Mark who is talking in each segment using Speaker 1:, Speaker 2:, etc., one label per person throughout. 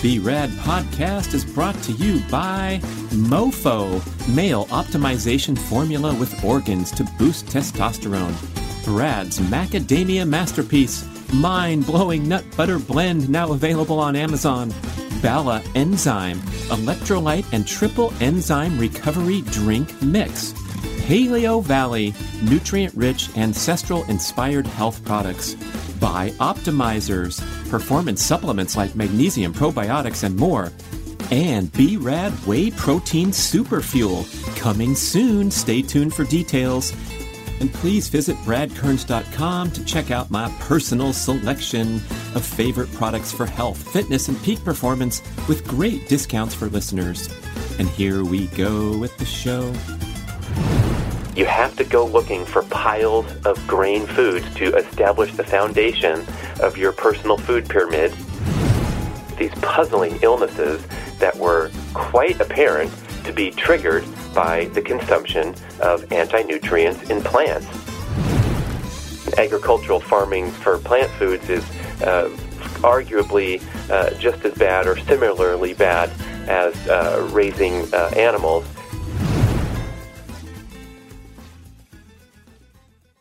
Speaker 1: B Rad podcast is brought to you by MoFo, male optimization formula with organs to boost testosterone. Brad's macadamia masterpiece, mind blowing nut butter blend, now available on Amazon. Bala Enzyme, electrolyte and triple enzyme recovery drink mix. Paleo Valley, nutrient rich, ancestral inspired health products. BiOptimizers, performance supplements like magnesium, probiotics, and more. And B Rad Whey Protein Super Fuel, coming soon. Stay tuned for details. And please visit bradkearns.com to check out my personal selection of favorite products for health, fitness, and peak performance with great discounts for listeners. And here we go with the show.
Speaker 2: You have to go looking for piles of grain foods to establish the foundation of your personal food pyramid. These puzzling illnesses that were quite apparent to be triggered by the consumption of anti-nutrients in plants. Agricultural farming for plant foods is uh, arguably uh, just as bad or similarly bad as uh, raising uh, animals.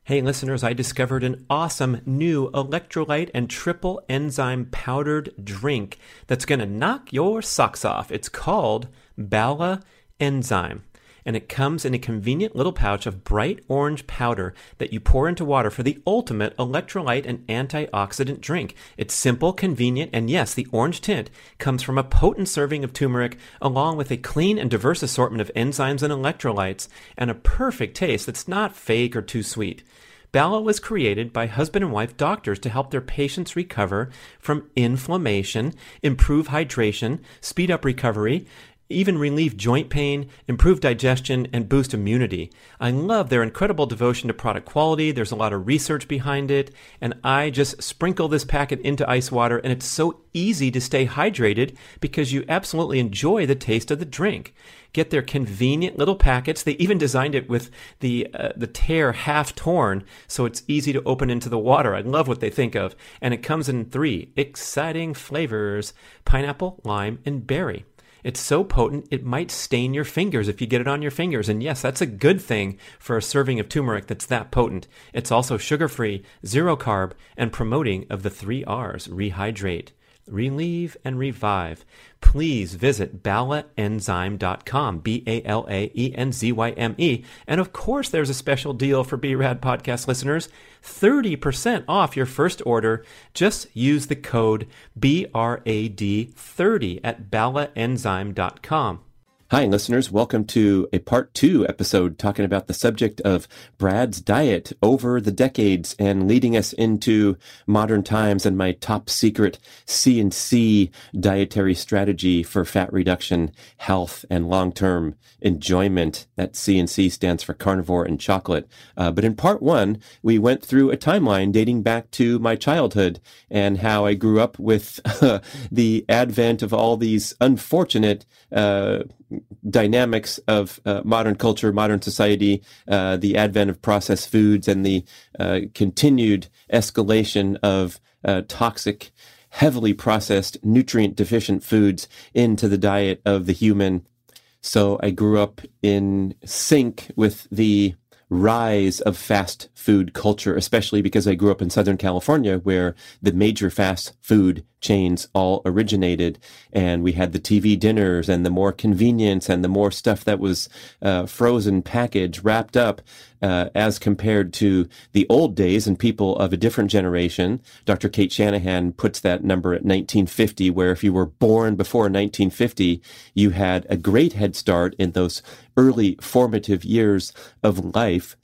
Speaker 1: Hey listeners, I discovered an awesome new electrolyte and triple enzyme powdered drink that's going to knock your socks off. It's called Bala Enzyme and it comes in a convenient little pouch of bright orange powder that you pour into water for the ultimate electrolyte and antioxidant drink. It's simple, convenient, and yes, the orange tint comes from a potent serving of turmeric along with a clean and diverse assortment of enzymes and electrolytes and a perfect taste that's not fake or too sweet. Bala was created by husband and wife doctors to help their patients recover from inflammation, improve hydration, speed up recovery, even relieve joint pain, improve digestion, and boost immunity. I love their incredible devotion to product quality. There's a lot of research behind it, and I just sprinkle this packet into ice water, and it's so easy to stay hydrated because you absolutely enjoy the taste of the drink. Get their convenient little packets. They even designed it with the uh, the tear half torn, so it's easy to open into the water. I love what they think of, and it comes in three exciting flavors: pineapple, lime, and berry. It's so potent, it might stain your fingers if you get it on your fingers. And yes, that's a good thing for a serving of turmeric that's that potent. It's also sugar free, zero carb, and promoting of the three R's rehydrate, relieve, and revive. Please visit balaenzyme.com, B A L A E N Z Y M E. And of course, there's a special deal for BRAD podcast listeners 30% off your first order. Just use the code BRAD30 at balaenzyme.com. Hi, listeners. Welcome to a part two episode talking about the subject of Brad's diet over the decades and leading us into modern times and my top secret CNC dietary strategy for fat reduction, health, and long-term enjoyment. That CNC stands for carnivore and chocolate. Uh, but in part one, we went through a timeline dating back to my childhood and how I grew up with uh, the advent of all these unfortunate uh, dynamics of uh, modern culture, modern society, uh, the advent of processed foods, and the uh, continued escalation of uh, toxic, heavily processed, nutrient deficient foods into the diet of the human. So I grew up in sync with the rise of fast food culture, especially because I grew up in Southern California where the major fast food chains all originated. And we had the TV dinners and the more convenience and the more stuff that was uh, frozen, packaged, wrapped up, uh, as compared to the old days and people of a different generation. Dr. Cate Shanahan puts that number at 1950, where if you were born before 1950, you had a great head start in those early formative years of life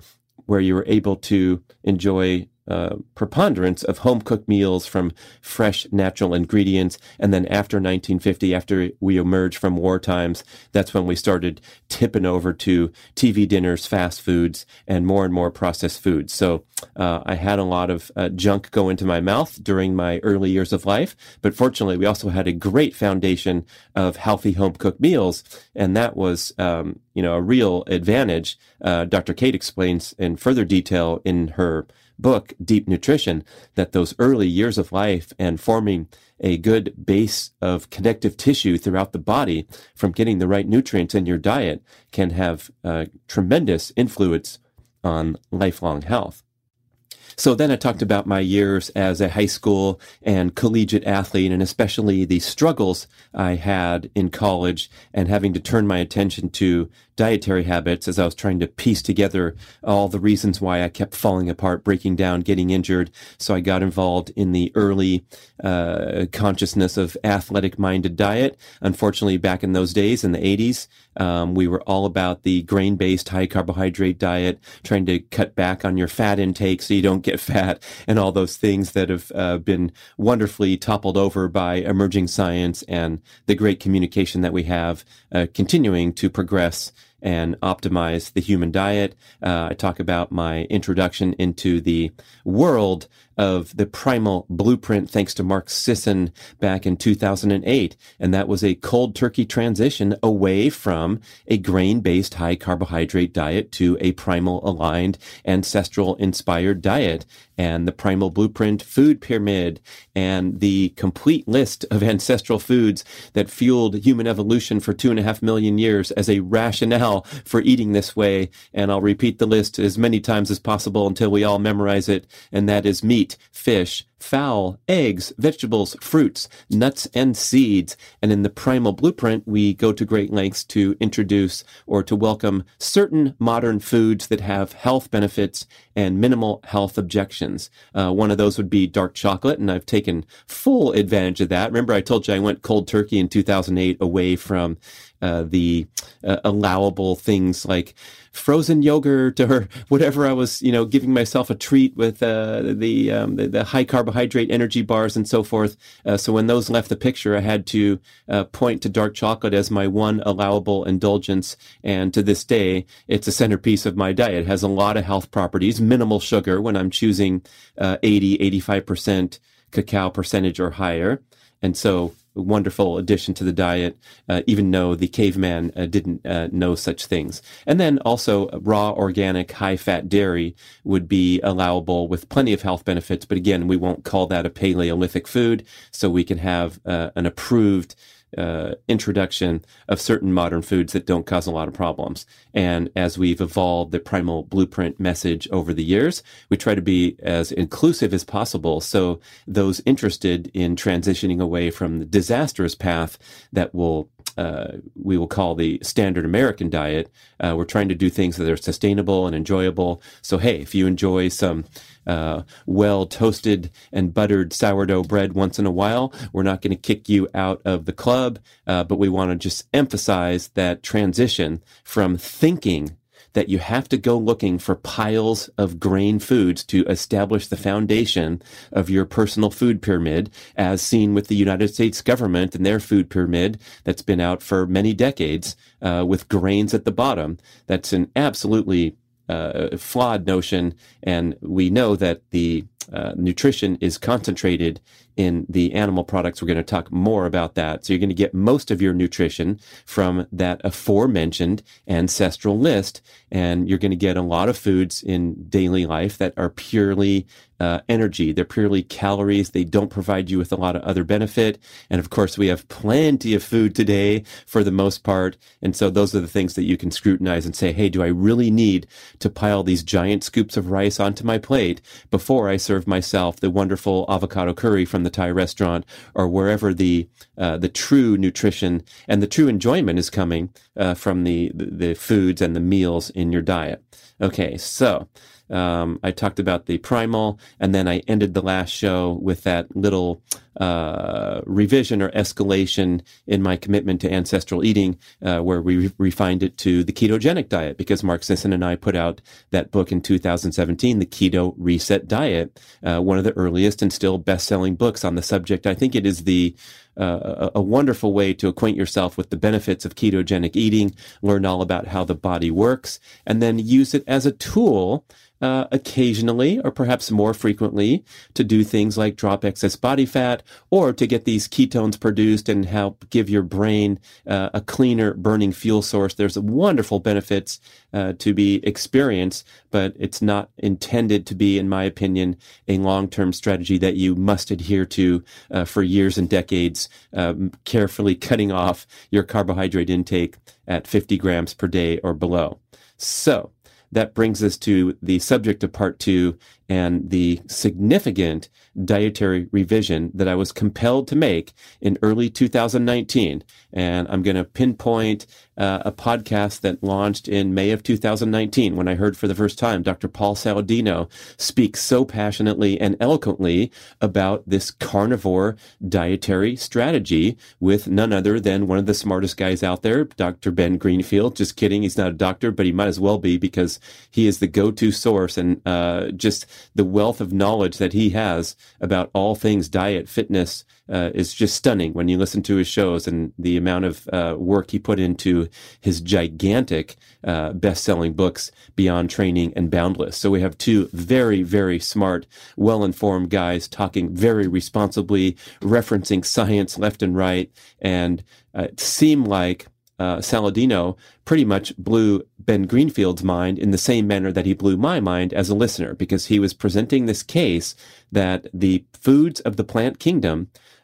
Speaker 1: where you were able to enjoy uh, preponderance of home cooked meals from fresh natural ingredients. And then after 1950, after we emerged from war times, that's when we started tipping over to TV dinners, fast foods, and more and more processed foods. So uh, I had a lot of uh, junk go into my mouth during my early years of life. But fortunately, we also had a great foundation of healthy home cooked meals. And that was, um, you know, a real advantage. Uh, Dr. Cate explains in further detail in her book, Deep Nutrition, that those early years of life and forming a good base of connective tissue throughout the body from getting the right nutrients in your diet can have a tremendous influence on lifelong health. So then I talked about my years as a high school and collegiate athlete and especially the struggles I had in college and having to turn my attention to dietary habits as I was trying to piece together all the reasons why I kept falling apart, breaking down, getting injured. So I got involved in the early uh, consciousness of athletic minded diet. Unfortunately, back in those days in the 80s, um, we were all about the grain based high carbohydrate diet, trying to cut back on your fat intake so you don't get fat and all those things that have uh, been wonderfully toppled over by emerging science and the great communication that we have uh, continuing to progress and optimize the human diet. Uh, I talk about my introduction into the world of the primal blueprint thanks to Mark Sisson back in 2008. And that was a cold turkey transition away from a grain based high carbohydrate diet to a primal aligned ancestral inspired diet and the primal blueprint food pyramid and the complete list of ancestral foods that fueled human evolution for two and a half million years as a rationale for eating this way. And I'll repeat the list as many times as possible until we all memorize it. And that is meat meat, fish, fowl, eggs, vegetables, fruits, nuts, and seeds. And in the primal blueprint, we go to great lengths to introduce or to welcome certain modern foods that have health benefits and minimal health objections. Uh, one of those would be dark chocolate, and I've taken full advantage of that. Remember, I told you I went cold turkey in 2008 away from uh, the uh, allowable things like frozen yogurt or whatever I was, you know, giving myself a treat with uh, the, um, the, the high carbohydrate energy bars and so forth. Uh, so when those left the picture, I had to uh, point to dark chocolate as my one allowable indulgence. And to this day, it's a centerpiece of my diet. It has a lot of health properties, minimal sugar when I'm choosing 80, 85% cacao percentage or higher. And so wonderful addition to the diet, uh, even though the caveman uh, didn't uh, know such things. And then also raw, organic, high fat dairy would be allowable with plenty of health benefits. But again, we won't call that a Paleolithic food. So we can have uh, an approved uh, introduction of certain modern foods that don't cause a lot of problems. And as we've evolved the primal blueprint message over the years, we try to be as inclusive as possible. So those interested in transitioning away from the disastrous path that will uh, we will call the standard American diet. Uh, we're trying to do things that are sustainable and enjoyable. So, hey, if you enjoy some uh, well toasted and buttered sourdough bread once in a while. We're not going to kick you out of the club, uh, but we want to just emphasize that transition from thinking that you have to go looking for piles of grain foods to establish the foundation of your personal food pyramid, as seen with the United States government and their food pyramid that's been out for many decades uh, with grains at the bottom. That's an absolutely uh, flawed notion, and we know that the uh, nutrition is concentrated in the animal products. We're going to talk more about that. So you're going to get most of your nutrition from that aforementioned ancestral list. And you're going to get a lot of foods in daily life that are purely uh, energy. They're purely calories. They don't provide you with a lot of other benefit. And of course, we have plenty of food today for the most part. And so those are the things that you can scrutinize and say, hey, do I really need to pile these giant scoops of rice onto my plate before I serve myself the wonderful avocado curry from the Thai restaurant or wherever the uh, the true nutrition and the true enjoyment is coming uh, from the, the foods and the meals in your diet. Okay, so um, I talked about the primal, and then I ended the last show with that little uh, revision or escalation in my commitment to ancestral eating, uh, where we re- refined it to the ketogenic diet, because Mark Sisson and I put out that book in 2017, The Keto Reset Diet, uh, one of the earliest and still best-selling books on the subject. I think it is the uh, a, a, wonderful way to acquaint yourself with the benefits of ketogenic eating, learn all about how the body works, and then use it as a tool uh, occasionally or perhaps more frequently to do things like drop excess body fat or to get these ketones produced and help give your brain uh, a cleaner burning fuel source. There's wonderful benefits uh, to be experienced, but it's not intended to be, in my opinion, a long-term strategy that you must adhere to uh, for years and decades, um, carefully cutting off your carbohydrate intake at 50 grams per day or below. So that brings us to the subject of part two and the significant dietary revision that I was compelled to make in early 2019. And I'm going to pinpoint uh, a podcast that launched in May of 2019 when I heard for the first time Dr. Paul Saladino speak so passionately and eloquently about this carnivore dietary strategy with none other than one of the smartest guys out there, Dr. Ben Greenfield. Just kidding. He's not a doctor, but he might as well be because he is the go-to source and uh, just the wealth of knowledge that he has about all things diet, fitness, uh, is just stunning when you listen to his shows and the amount of uh, work he put into his gigantic uh, best-selling books, Beyond Training and Boundless. So we have two very, very smart, well-informed guys talking very responsibly, referencing science left and right, and uh, it seemed like uh, Saladino pretty much blew Ben Greenfield's mind in the same manner that he blew my mind as a listener, because he was presenting this case that the foods of the plant kingdom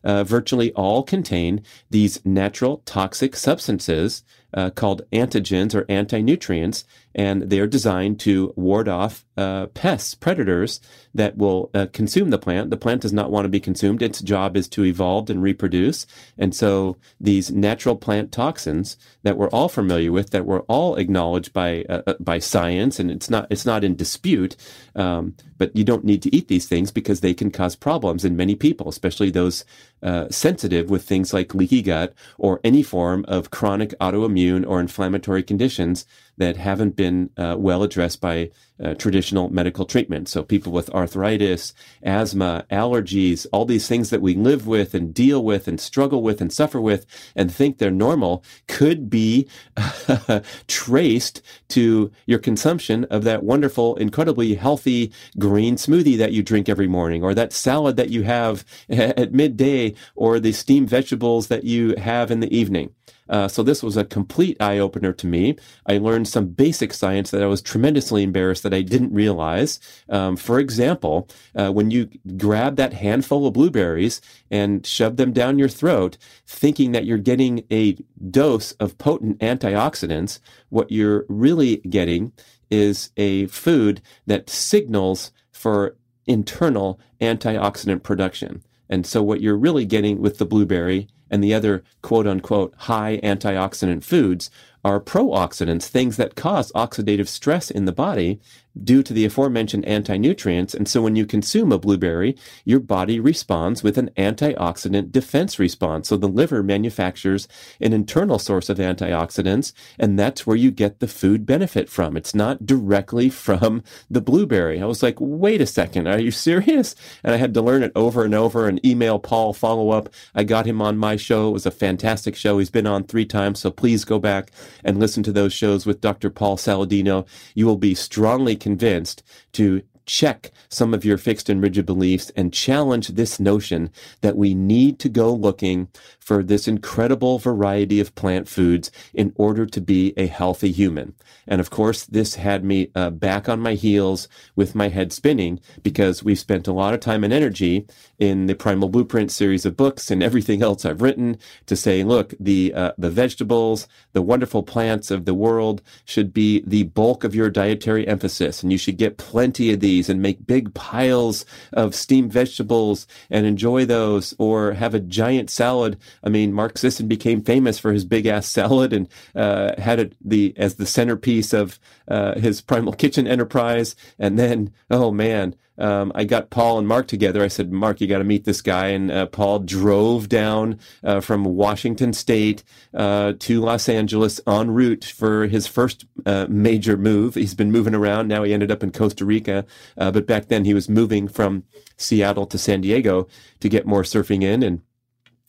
Speaker 1: uh, virtually all contain these natural toxic substances uh, called antigens or anti-nutrients, and they are designed to ward off uh, pests, predators that will uh, consume the plant. The plant does not want to be consumed. Its job is to evolve and reproduce. And so these natural plant toxins that we're all familiar with, that were all acknowledged by uh, uh, by science, and it's not it's not in dispute. Um, but you don't need to eat these things because they can cause problems in many people, especially those uh, sensitive with things like leaky gut or any form of chronic autoimmune or inflammatory conditions that haven't been uh, well addressed by uh, traditional medical treatment. So people with arthritis, asthma, allergies, all these things that we live with and deal with and struggle with and suffer with and think they're normal could be traced to your consumption of that wonderful, incredibly healthy green smoothie that you drink every morning or that salad that you have at midday or the steamed vegetables that you have in the evening. Uh, so this was a complete eye opener to me. I learned some basic science that I was tremendously embarrassed that I didn't realize. Um, for example, uh, when you grab that handful of blueberries and shove them down your throat, thinking that you're getting a dose of potent antioxidants, what you're really getting is a food that signals for internal antioxidant production. And so what you're really getting with the blueberry and the other quote unquote high antioxidant foods are pro-oxidants, things that cause oxidative stress in the body due to the aforementioned anti-nutrients. And so when you consume a blueberry, your body responds with an antioxidant defense response. So the liver manufactures an internal source of antioxidants, and that's where you get the food benefit from. It's not directly from the blueberry. I was like, wait a second, are you serious? And I had to learn it over and over and email Paul follow up. I got him on my show. It was a fantastic show. He's been on three times. So please go back and listen to those shows with Dr. Paul Saladino. You will be strongly convinced to check some of your fixed and rigid beliefs and challenge this notion that we need to go looking for this incredible variety of plant foods in order to be a healthy human. And of course, this had me uh, back on my heels with my head spinning because we've spent a lot of time and energy in the Primal Blueprint series of books and everything else I've written to say, look, the uh, the vegetables, the wonderful plants of the world should be the bulk of your dietary emphasis, and you should get plenty of these and make big piles of steamed vegetables and enjoy those, or have a giant salad. I mean, Mark Sisson became famous for his big ass salad and uh, had it the as the centerpiece of uh, his Primal Kitchen enterprise, and then oh man um, I got Paul and Mark together. I said, Mark, you got to meet this guy. And uh, Paul drove down uh, from Washington State uh, to Los Angeles en route for his first uh, major move. He's been moving around. Now he ended up in Costa Rica. Uh, but back then he was moving from Seattle to San Diego to get more surfing in. And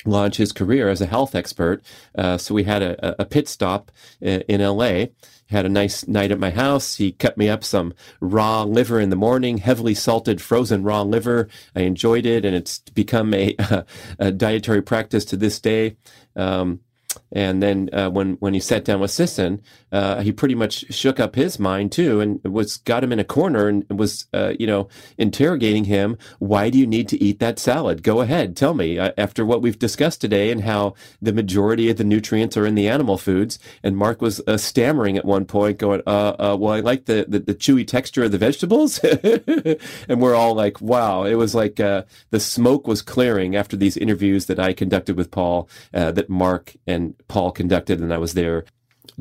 Speaker 1: launch his career as a health expert. Uh, so we had a, a pit stop in, in LA. Had a nice night at my house. He cut me up some raw liver in the morning, heavily salted frozen raw liver. I enjoyed it, and it's become a, a dietary practice to this day. Um, and then uh, when when he sat down with Sisson, uh, he pretty much shook up his mind too, and was got him in a corner and was uh, you know interrogating him. Why do you need to eat that salad? Go ahead, tell me. Uh, after what we've discussed today and how the majority of the nutrients are in the animal foods, and Mark was uh, stammering at one point, going, uh, "Well, I like the, the, the chewy texture of the vegetables," and we're all like, "Wow!" It was like the smoke was clearing after these interviews that I conducted with Paul, that Mark and Paul conducted, and I was there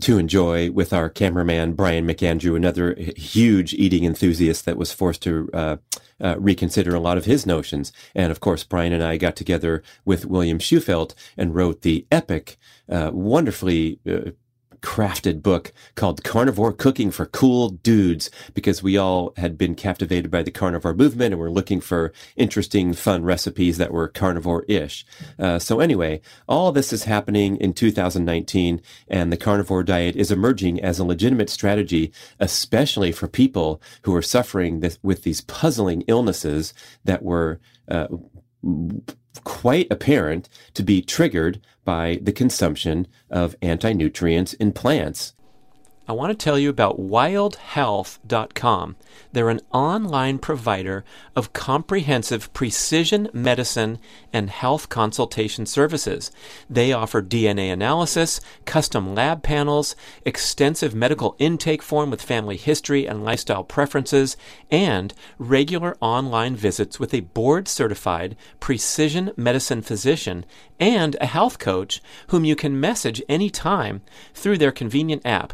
Speaker 1: to enjoy with our cameraman Brian McAndrew, another huge eating enthusiast that was forced to uh, uh, reconsider a lot of his notions. And of course, Brian and I got together with William Shewfelt and wrote the epic, uh, wonderfully uh, crafted book called Carnivore Cooking for Cool Dudes because we all had been captivated by the carnivore movement and were looking for interesting, fun recipes that were carnivore-ish. Uh, so anyway, all this is happening in 2019 and the carnivore diet is emerging as a legitimate strategy, especially for people who are suffering this, with these puzzling illnesses that were uh, quite apparent to be triggered by the consumption of anti nutrients in plants.
Speaker 3: I want to tell you about wildhealth.com. They're an online provider of comprehensive precision medicine and health consultation services. They offer DNA analysis, custom lab panels, extensive medical intake form with family history and lifestyle preferences, and regular online visits with a board certified precision medicine physician and a health coach whom you can message anytime through their convenient app.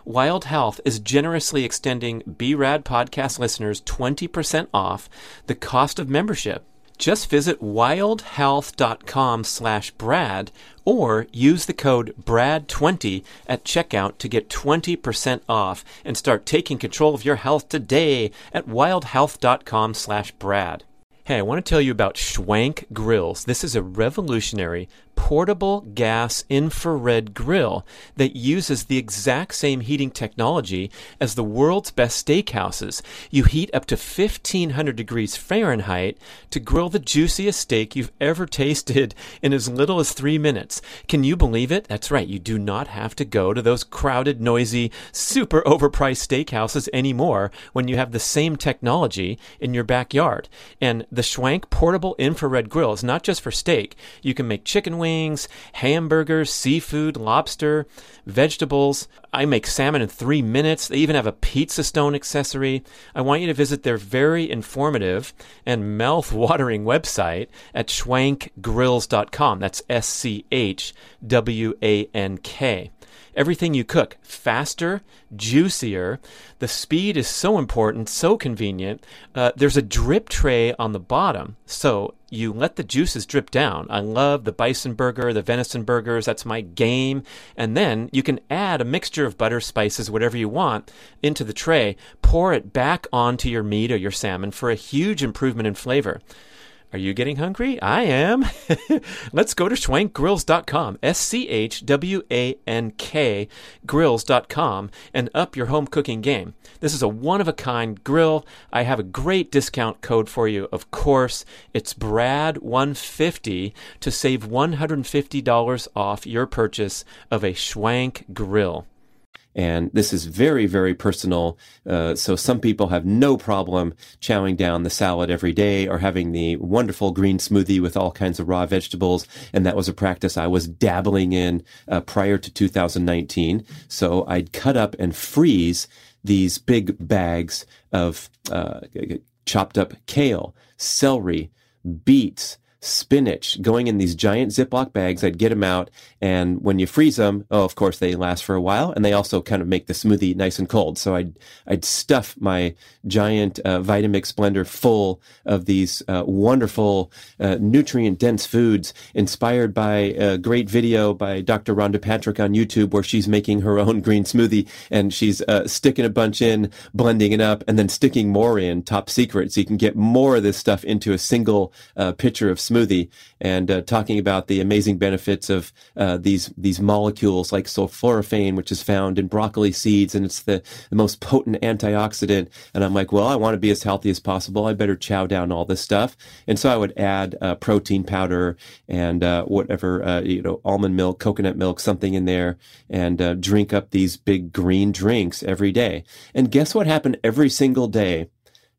Speaker 3: Wild Health is generously extending BRAD podcast listeners 20% off the cost of membership. Just visit wildhealth.com slash Brad or use the code BRAD20 at checkout to get 20% off and start taking control of your health today at wildhealth.com slash Brad. Hey, I want to tell you about Schwank Grills. This is a revolutionary portable gas infrared grill that uses the exact same heating technology as the world's best steakhouses. You heat up to 1500 degrees Fahrenheit to grill the juiciest steak you've ever tasted in as little as three minutes. Can you believe it? That's right, you do not have to go to those crowded, noisy, super overpriced steakhouses anymore when you have the same technology in your backyard. And the Schwank portable infrared grill is not just for steak. You can make chicken wings hamburgers, seafood, lobster, vegetables. I make salmon in three minutes. They even have a pizza stone accessory. I want you to visit their very informative and mouth watering website at schwankgrills.com. That's S C H W A N K everything you cook faster, juicier. The speed is so important, so convenient. Uh, there's a drip tray on the bottom, so you let the juices drip down. I love the bison burger, the venison burgers. That's my game. And then you can add a mixture of butter, spices, whatever you want into the tray. Pour it back onto your meat or your salmon for a huge improvement in flavor. Are you getting hungry? I am. Let's go to schwankgrills.com, S C H W A N K grills.com, and up your home cooking game. This is a one of a kind grill. I have a great discount code for you, of course. It's BRAD150 to save $150 off your purchase of a Schwank grill.
Speaker 1: And this is very, very personal. Uh, so some people have no problem chowing down the salad every day or having the wonderful green smoothie with all kinds of raw vegetables. And that was a practice I was dabbling in uh, prior to 2019. So I'd cut up and freeze these big bags of uh, chopped up kale, celery, beets, spinach going in these giant Ziploc bags. I'd get them out. And when you freeze them, oh, of course, they last for a while. And they also kind of make the smoothie nice and cold. So I'd, I'd stuff my giant uh, Vitamix blender full of these uh, wonderful, uh, nutrient dense foods inspired by a great video by Dr. Rhonda Patrick on YouTube where she's making her own green smoothie and she's uh, sticking a bunch in, blending it up, and then sticking more in top secret. So you can get more of this stuff into a single uh, pitcher of smoothie and uh, talking about the amazing benefits of uh, these these molecules like sulforaphane, which is found in broccoli seeds, and it's the, the most potent antioxidant. And I'm like, well, I want to be as healthy as possible. I better chow down all this stuff. And so I would add uh, protein powder and uh, whatever uh, you know, almond milk, coconut milk, something in there, and uh, drink up these big green drinks every day. And guess what happened every single day?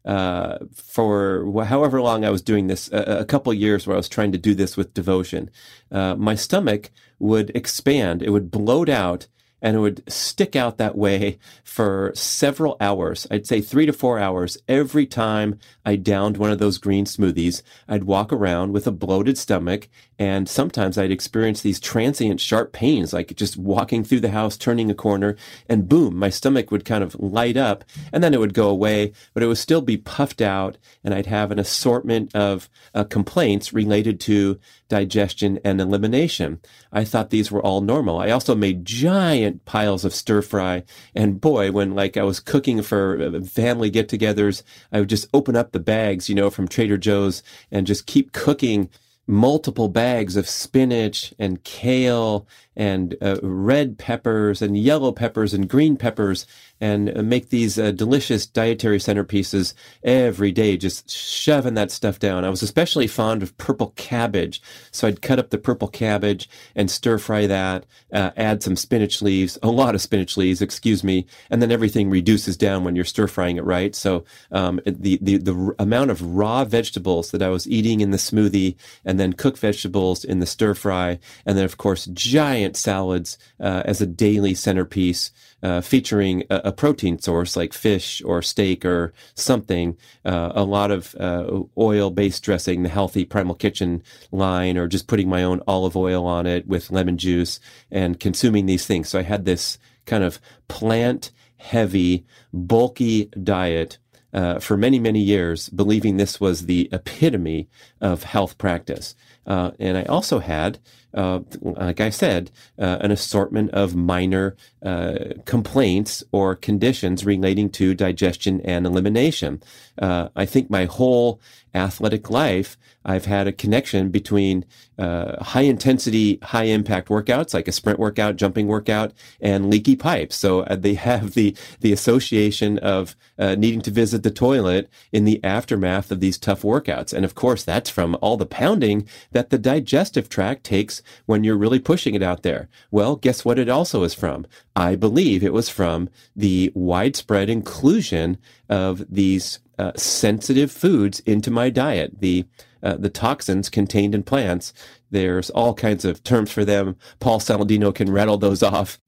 Speaker 1: Uh, for however long I was doing this, a, a, couple years where I was trying to do this with devotion, uh, my stomach would expand. It would bloat out and it would stick out that way for several hours. I'd say three to four hours every time I downed one of those green smoothies. I'd walk around with a bloated stomach and sometimes I'd experience these transient sharp pains, like just walking through the house, turning a corner and boom, my stomach would kind of light up and then it would go away, but it would still be puffed out and I'd have an assortment of uh, complaints related to digestion and elimination. I thought these were all normal. I also made giant piles of stir fry. And boy, when like I was cooking for uh, family get togethers, I would just open up the bags, you know, from Trader Joe's and just keep cooking multiple bags of spinach and kale and uh, red peppers and yellow peppers and green peppers and uh, make these uh, delicious dietary centerpieces every day, just shoving that stuff down. I was especially fond of purple cabbage. So I'd cut up the purple cabbage and stir fry that, uh, add some spinach leaves, a lot of spinach leaves, excuse me, and then everything reduces down when you're stir frying it right. So um, the, the, the amount of raw vegetables that I was eating in the smoothie and then cooked vegetables in the stir fry, and then of course giant giant salads uh, as a daily centerpiece, uh, featuring a, a, protein source like fish or steak or something, uh, a lot of uh, oil based dressing, the healthy Primal Kitchen line, or just putting my own olive oil on it with lemon juice and consuming these things. So I had this kind of plant heavy, bulky diet uh, for many, many years, believing this was the epitome of health practice. Uh, and I also had, uh, like I said, uh, an assortment of minor uh, complaints or conditions relating to digestion and elimination. Uh, I think my whole athletic life, I've had a connection between uh, high intensity, high impact workouts like a sprint workout, jumping workout, and leaky pipes. So uh, they have the the association of uh, needing to visit the toilet in the aftermath of these tough workouts. And of course, that's from all the pounding that the digestive tract takes when you're really pushing it out there. Well, guess what? It also is from. I believe it was from the widespread inclusion of these uh, sensitive foods into my diet. The uh, the toxins contained in plants. There's all kinds of terms for them. Paul Saladino can rattle those off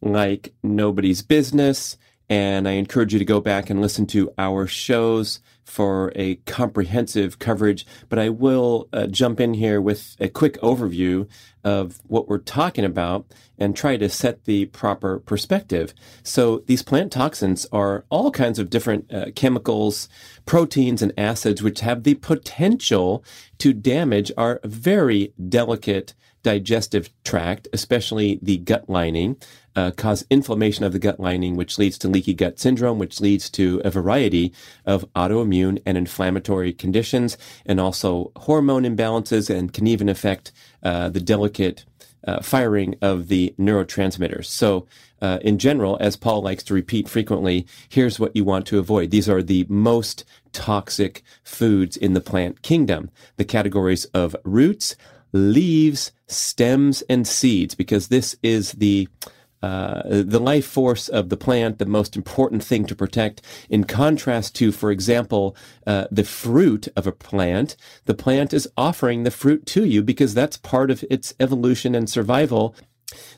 Speaker 1: like nobody's business. And I encourage you to go back and listen to our shows for a comprehensive coverage, but I will uh, jump in here with a quick overview of what we're talking about and try to set the proper perspective. So these plant toxins are all kinds of different uh, chemicals, proteins, and acids which have the potential to damage our very delicate digestive tract, especially the gut lining, uh, cause inflammation of the gut lining, which leads to leaky gut syndrome, which leads to a variety of autoimmune and inflammatory conditions, and also hormone imbalances, and can even affect uh, the delicate uh, firing of the neurotransmitters. So, uh, in general, as Paul likes to repeat frequently, here's what you want to avoid. These are the most toxic foods in the plant kingdom. The categories of roots, leaves, stems, and seeds, because this is the uh, the life force of the plant, the most important thing to protect, in contrast to, for example, uh, the fruit of a plant. The plant is offering the fruit to you because that's part of its evolution and survival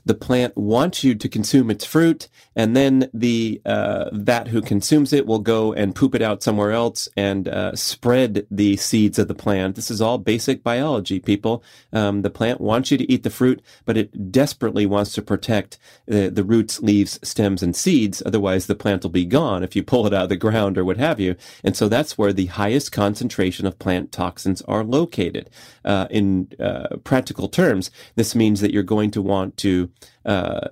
Speaker 1: the plant wants you to consume its fruit, and then the uh, that who consumes it will go and poop it out somewhere else and uh, spread the seeds of the plant. This is all basic biology, people. Um, the plant wants you to eat the fruit, but it desperately wants to protect the, the roots, leaves, stems, and seeds. Otherwise, the plant will be gone if you pull it out of the ground or what have you. And so that's where the highest concentration of plant toxins are located. Uh, in uh, practical terms, this means that you're going to want to uh,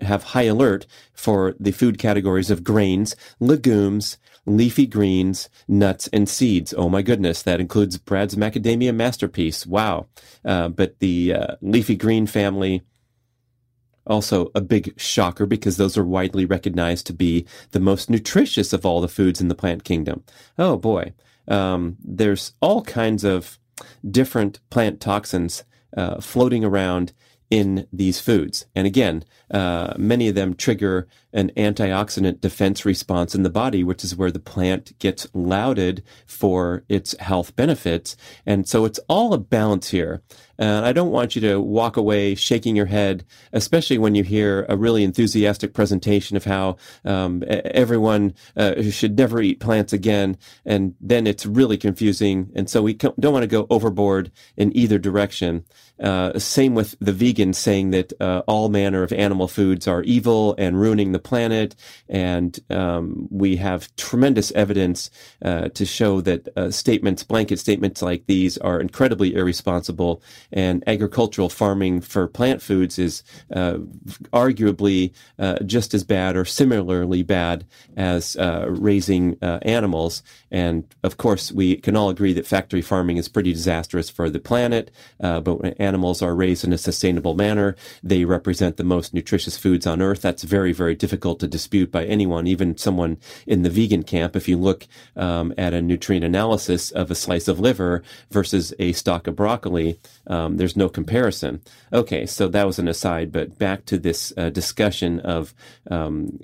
Speaker 1: have high alert for the food categories of grains, legumes, leafy greens, nuts, and seeds. Oh my goodness, that includes Brad's macadamia masterpiece. Wow. Uh, but the uh, leafy green family, also a big shocker because those are widely recognized to be the most nutritious of all the foods in the plant kingdom. Oh boy. Um, there's all kinds of different plant toxins uh, floating around in these foods. And again, uh, many of them trigger an antioxidant defense response in the body, which is where the plant gets lauded for its health benefits. And so it's all a balance here. And I don't want you to walk away shaking your head, especially when you hear a really enthusiastic presentation of how um, everyone uh, should never eat plants again. And then it's really confusing. And so we don't want to go overboard in either direction. Uh, same with the vegans saying that uh, all manner of animal foods are evil and ruining the planet. And um, we have tremendous evidence uh, to show that uh, statements, blanket statements like these, are incredibly irresponsible. And agricultural farming for plant foods is uh, arguably uh, just as bad or similarly bad as raising animals. And of course, we can all agree that factory farming is pretty disastrous for the planet. but animals are raised in a sustainable manner, they represent the most nutritious foods on earth. That's very, very difficult to dispute by anyone, even someone in the vegan camp. If you look um, at a nutrient analysis of a slice of liver versus a stalk of broccoli, um, there's no comparison. Okay, so that was an aside, but back to this uh, discussion of um,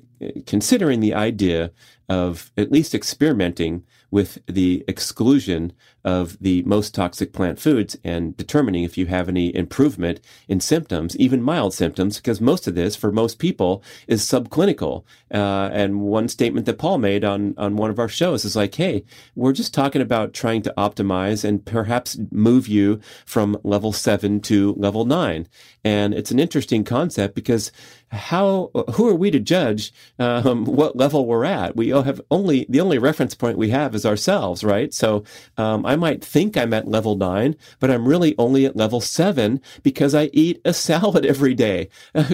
Speaker 1: considering the idea of at least experimenting with the exclusion of the most toxic plant foods and determining if you have any improvement in symptoms, even mild symptoms, because most of this for most people is subclinical. Uh, and one statement that Paul made on, on one of our shows is like, hey, we're just talking about trying to optimize and perhaps move you from level seven to level nine. And it's an interesting concept because how who are we to judge um, what level we're at? We have only the only reference point we have is ourselves, right? So um, I might think I'm at level nine, but I'm really only at level seven because I eat a salad every day.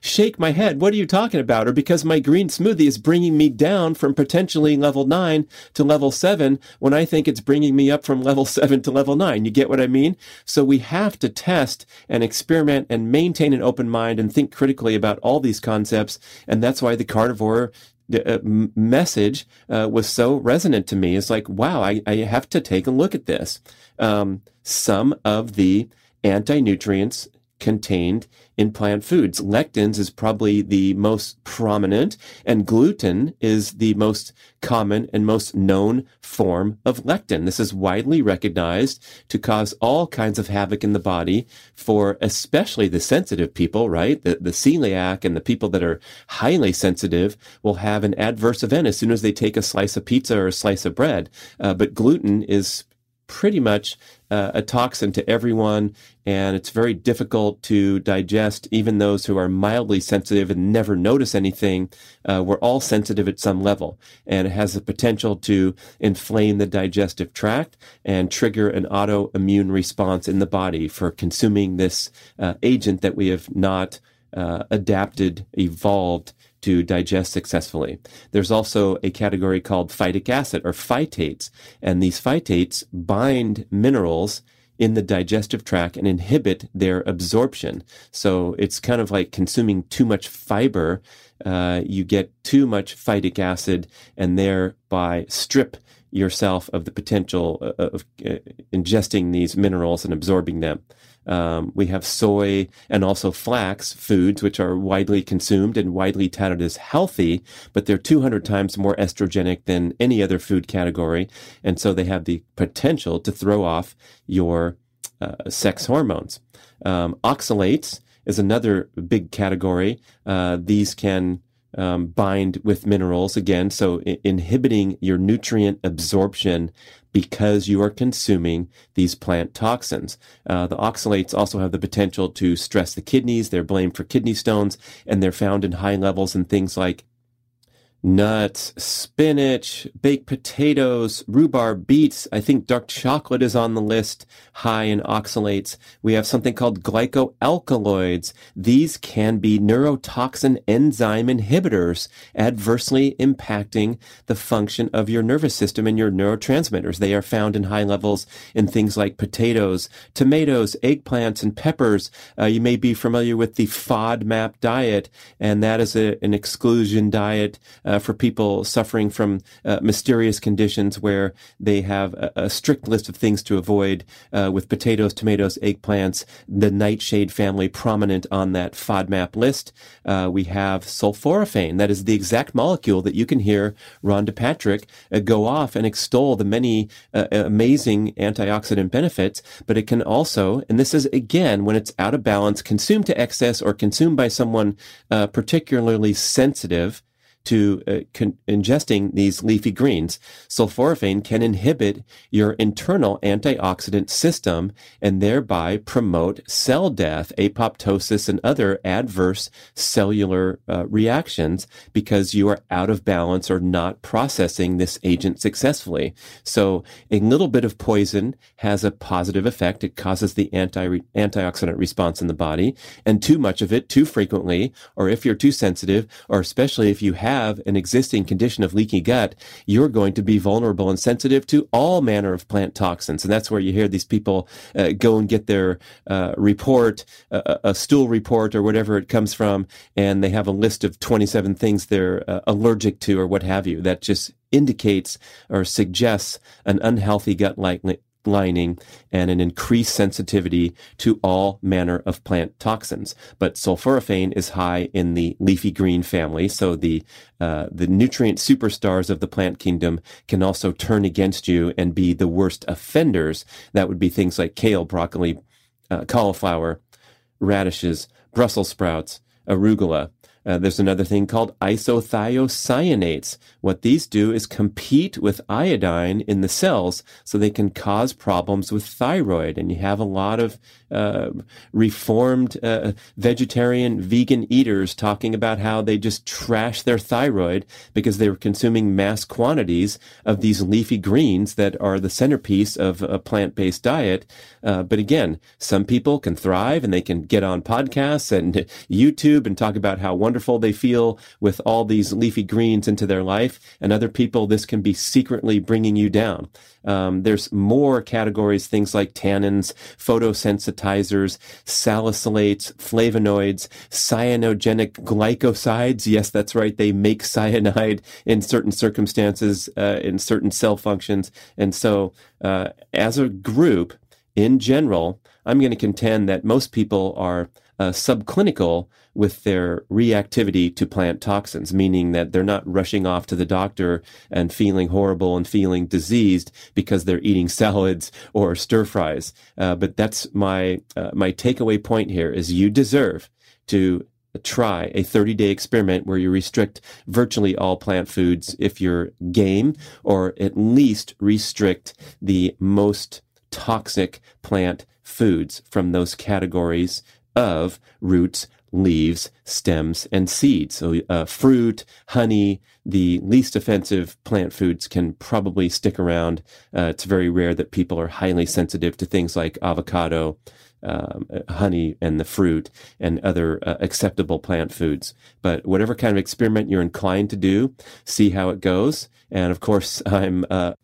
Speaker 1: shake my head. What are you talking about? Or because my green smoothie is bringing me down from potentially level nine to level seven when I think it's bringing me up from level seven to level nine. You get what I mean? So we have to test and experiment and maintain an open mind and think critically about all these concepts. And that's why the carnivore uh, message uh, was so resonant to me. It's like, wow, I, I have to take a look at this. Um, some of the anti nutrients contained in plant foods. Lectins is probably the most prominent, and gluten is the most common and most known form of lectin. This is widely recognized to cause all kinds of havoc in the body for especially the sensitive people, right? The, the celiac and the people that are highly sensitive will have an adverse event as soon as they take a slice of pizza or a slice of bread. Uh, but gluten is pretty much uh, a toxin to everyone, and it's very difficult to digest. Even those who are mildly sensitive and never notice anything, uh, we're all sensitive at some level, and it has the potential to inflame the digestive tract and trigger an autoimmune response in the body for consuming this uh, agent that we have not uh, adapted, evolved to digest successfully. There's also a category called phytic acid or phytates, and these phytates bind minerals in the digestive tract and inhibit their absorption. So it's kind of like consuming too much fiber. Uh, you get too much phytic acid and thereby strip yourself of the potential uh, of uh, ingesting these minerals and absorbing them. Um, we have soy and also flax foods, which are widely consumed and widely touted as healthy, but they're 200 times more estrogenic than any other food category. And so they have the potential to throw off your uh, sex hormones. Um, oxalates is another big category. Uh, these can um, bind with minerals again, so I- inhibiting your nutrient absorption because you are consuming these plant toxins. Uh, the oxalates also have the potential to stress the kidneys. They're blamed for kidney stones, and they're found in high levels in things like nuts, spinach, baked potatoes, rhubarb, beets. I think dark chocolate is on the list, high in oxalates. We have something called glycoalkaloids. These can be neurotoxin enzyme inhibitors, adversely impacting the function of your nervous system and your neurotransmitters. They are found in high levels in things like potatoes, tomatoes, eggplants, and peppers. Uh, you may be familiar with the FODMAP diet, and that is a, an exclusion diet. Uh, uh, for people suffering from uh, mysterious conditions where they have a, a, strict list of things to avoid uh, with potatoes, tomatoes, eggplants, the nightshade family prominent on that FODMAP list. Uh, we have sulforaphane. That is the exact molecule that you can hear Rhonda Patrick uh, go off and extol the many uh, amazing antioxidant benefits, but it can also, and this is again, when it's out of balance, consumed to excess or consumed by someone particularly sensitive to uh, con- ingesting these leafy greens. Sulforaphane can inhibit your internal antioxidant system and thereby promote cell death, apoptosis, and other adverse cellular uh, reactions because you are out of balance or not processing this agent successfully. So a little bit of poison has a positive effect. It causes the anti antioxidant response in the body, and too much of it too frequently, or if you're too sensitive, or especially if you have have an existing condition of leaky gut, you're going to be vulnerable and sensitive to all manner of plant toxins. And that's where you hear these people uh, go and get their uh, report, uh, a stool report or whatever it comes from, and they have a list of 27 things they're uh, allergic to or what have you. That just indicates or suggests an unhealthy gut like lining and an increased sensitivity to all manner of plant toxins. But sulforaphane is high in the leafy green family, so the uh, the nutrient superstars of the plant kingdom can also turn against you and be the worst offenders. That would be things like kale, broccoli, uh, cauliflower, radishes, Brussels sprouts, arugula, uh, there's another thing called isothiocyanates. What these do is compete with iodine in the cells so they can cause problems with thyroid. And you have a lot of uh, reformed uh, vegetarian, vegan eaters talking about how they just trash their thyroid because they were consuming mass quantities of these leafy greens that are the centerpiece of a plant based diet. Uh, but again, some people can thrive and they can get on podcasts and YouTube and talk about how wonderful wonderful they feel with all these leafy greens into their life. And other people, this can be secretly bringing you down. Um, there's more categories, things like tannins, photosensitizers, salicylates, flavonoids, cyanogenic glycosides. Yes, that's right. They make cyanide in certain circumstances, uh, in certain cell functions. And so, uh, as a group, in general, I'm going to contend that most people are uh, subclinical with their reactivity to plant toxins, meaning that they're not rushing off to the doctor and feeling horrible and feeling diseased because they're eating salads or stir fries. Uh, but that's my uh, my takeaway point here is you deserve to try a 30 day experiment where you restrict virtually all plant foods if you're game, or at least restrict the most toxic plant foods from those categories of roots, leaves, stems, and seeds. So, uh, fruit, honey, the least offensive plant foods can probably stick around. Uh, it's very rare that people are highly sensitive to things like avocado, um, honey, and the fruit, and other uh, acceptable plant foods. But whatever kind of experiment you're inclined to do, see how it goes. And of course, I'm uh,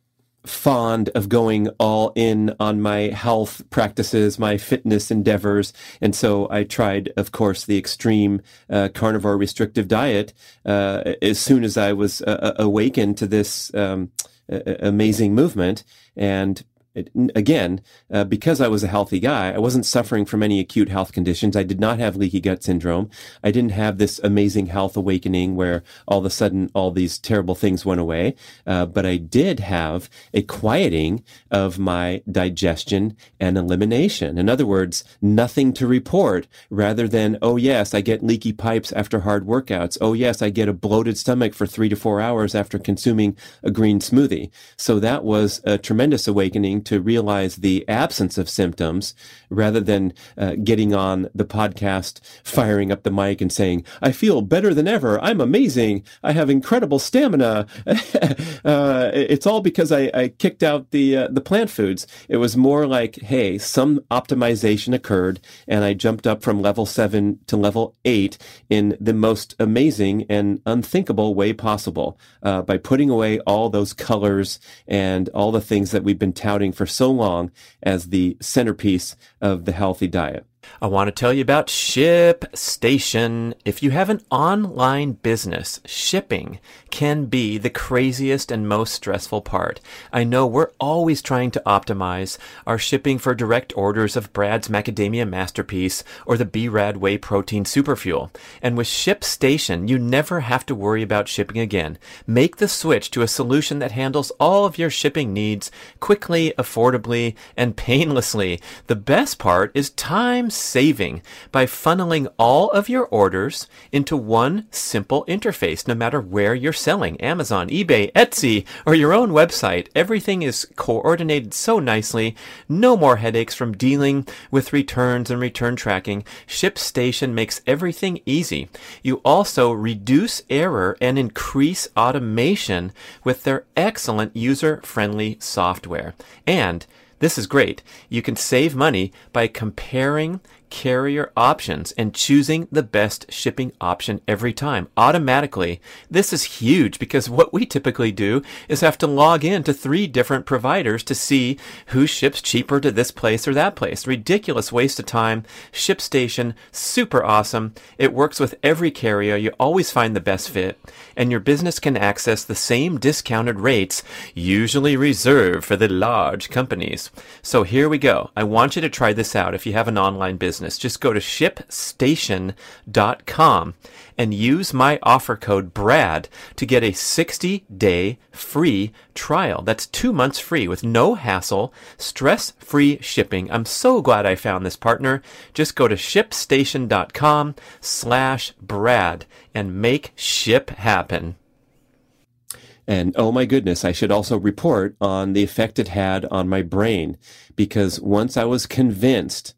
Speaker 1: fond of going all in on my health practices, my fitness endeavors. And so I tried, of course, the extreme uh, carnivore restrictive diet uh, as soon as I was uh, uh awakened to this um, amazing movement. And it, again, uh, because I was a healthy guy, I wasn't suffering from any acute health conditions. I did not have leaky gut syndrome. I didn't have this amazing health awakening where all of a sudden all these terrible things went away. Uh, but I did have a quieting of my digestion and elimination. In other words, nothing to report rather than, oh yes, I get leaky pipes after hard workouts. Oh yes, I get a bloated stomach for three to four hours after consuming a green smoothie. So that was a tremendous awakening to realize the absence of symptoms rather than uh, getting on the podcast, firing up the mic and saying, I feel better than ever. I'm amazing. I have incredible stamina. uh, it's all because I, I kicked out the, uh, the plant foods. It was more like, hey, some optimization occurred and I jumped up from level seven to level eight in the most amazing and unthinkable way possible uh, by putting away all those colors and all the things that we've been touting for so long as the centerpiece of the healthy diet.
Speaker 3: I want to tell you about ShipStation. If you have an online business, shipping can be the craziest and most stressful part. I know we're always trying to optimize our shipping for direct orders of Brad's Macadamia Masterpiece or the B-Rad Whey Protein Superfuel. And with ShipStation, you never have to worry about shipping again. Make the switch to a solution that handles all of your shipping needs quickly, affordably, and painlessly. The best part is time saving by funneling all of your orders into one simple interface, no matter where you're selling Amazon, eBay, Etsy, or your own website. Everything is coordinated so nicely. No more headaches from dealing with returns and return tracking. ShipStation makes everything easy. You also reduce error and increase automation with their excellent user friendly software. And this is great. You can save money by comparing carrier options and choosing the best shipping option every time automatically. This is huge because what we typically do is have to log in to three different providers to see who ships cheaper to this place or that place. Ridiculous waste of time. ShipStation, super awesome. It works with every carrier. You always find the best fit and your business can access the same discounted rates usually reserved for the large companies. So here we go. I want you to try this out if you have an online business business, just go to shipstation.com and use my offer code BRAD to get a 60 day free trial. That's two months free with no hassle, stress free shipping. I'm so glad I found this partner. Just go to shipstation.com slash Brad and make ship happen.
Speaker 1: And oh my goodness, I should also report on the effect it had on my brain because once I was convinced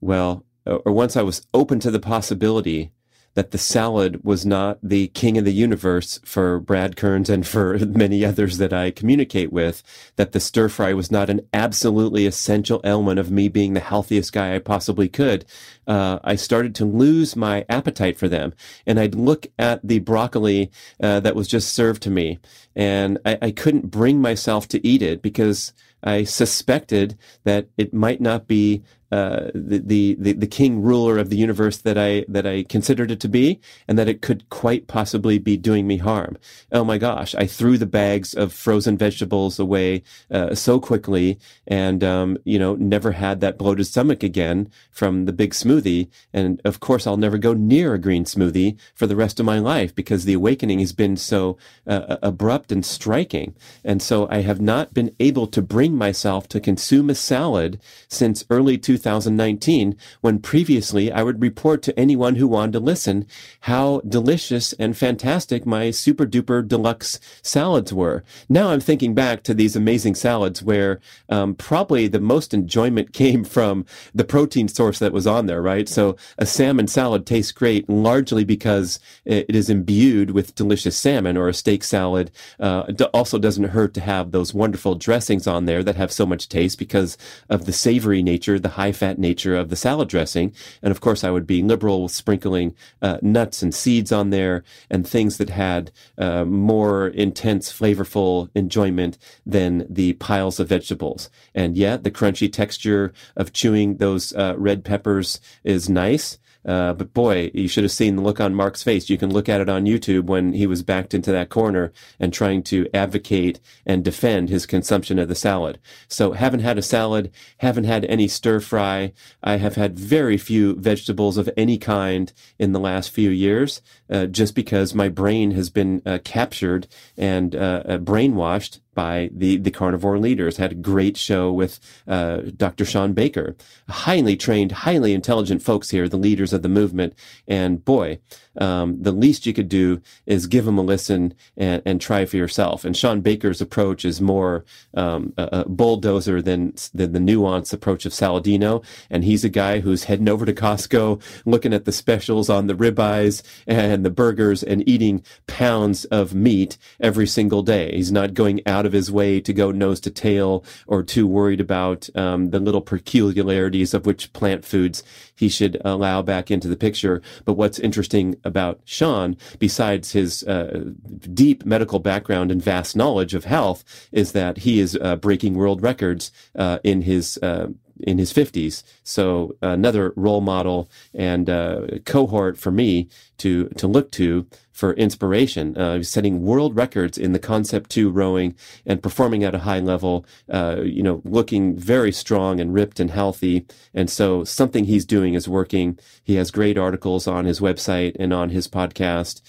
Speaker 1: well, or once I was open to the possibility that the salad was not the king of the universe for Brad Kearns and for many others that I communicate with, that the stir fry was not an absolutely essential element of me being the healthiest guy I possibly could, uh, I started to lose my appetite for them. And I'd look at the broccoli uh, that was just served to me, and I, I couldn't bring myself to eat it because I suspected that it might not be uh, the, the the king ruler of the universe that I that I considered it to be, and that it could quite possibly be doing me harm. Oh my gosh! I threw the bags of frozen vegetables away uh, so quickly, and um, you know never had that bloated stomach again from the big smoothie. And of course, I'll never go near a green smoothie for the rest of my life because the awakening has been so uh, abrupt and striking. And so I have not been able to bring myself to consume a salad since early 2000. 2019, when previously I would report to anyone who wanted to listen how delicious and fantastic my super duper deluxe salads were. Now I'm thinking back to these amazing salads where um, probably the most enjoyment came from the protein source that was on there, right? So a salmon salad tastes great largely because it is imbued with delicious salmon or a steak salad. Uh, also doesn't hurt to have those wonderful dressings on there that have so much taste because of the savory nature, the high high fat nature of the salad dressing. And of course, I would be liberal with sprinkling uh, nuts and seeds on there and things that had uh, more intense, flavorful enjoyment than the piles of vegetables. And yet, the crunchy texture of chewing those uh, red peppers is nice. Uh, but boy, you should have seen the look on Mark's face. You can look at it on YouTube when he was backed into that corner and trying to advocate and defend his consumption of the salad. So haven't had a salad, haven't had any stir fry. I have had very few vegetables of any kind in the last few years, uh, just because my brain has been uh, captured and uh, uh, brainwashed by the, the carnivore leaders. Had a great show with uh, Dr. Shawn Baker. Highly trained, highly intelligent folks here, the leaders of the movement. And boy, um, the least you could do is give them a listen and, and try for yourself. And Shawn Baker's approach is more um, a, a, bulldozer than, than the nuanced approach of Saladino. And he's a guy who's heading over to Costco, looking at the specials on the ribeyes and the burgers and eating pounds of meat every single day. He's not going out of his way to go nose to tail or too worried about um, the little peculiarities of which plant foods he should allow back into the picture. But what's interesting about Shawn, besides his uh, deep medical background and vast knowledge of health, is that he is uh, breaking world records uh, in his uh, in his 50s. So another role model and uh, cohort for me to to look to for inspiration. Uh, setting world records in the concept two rowing and performing at a high level. Uh, you know, looking very strong and ripped and healthy. And so something he's doing is working. He has great articles on his website and on his podcast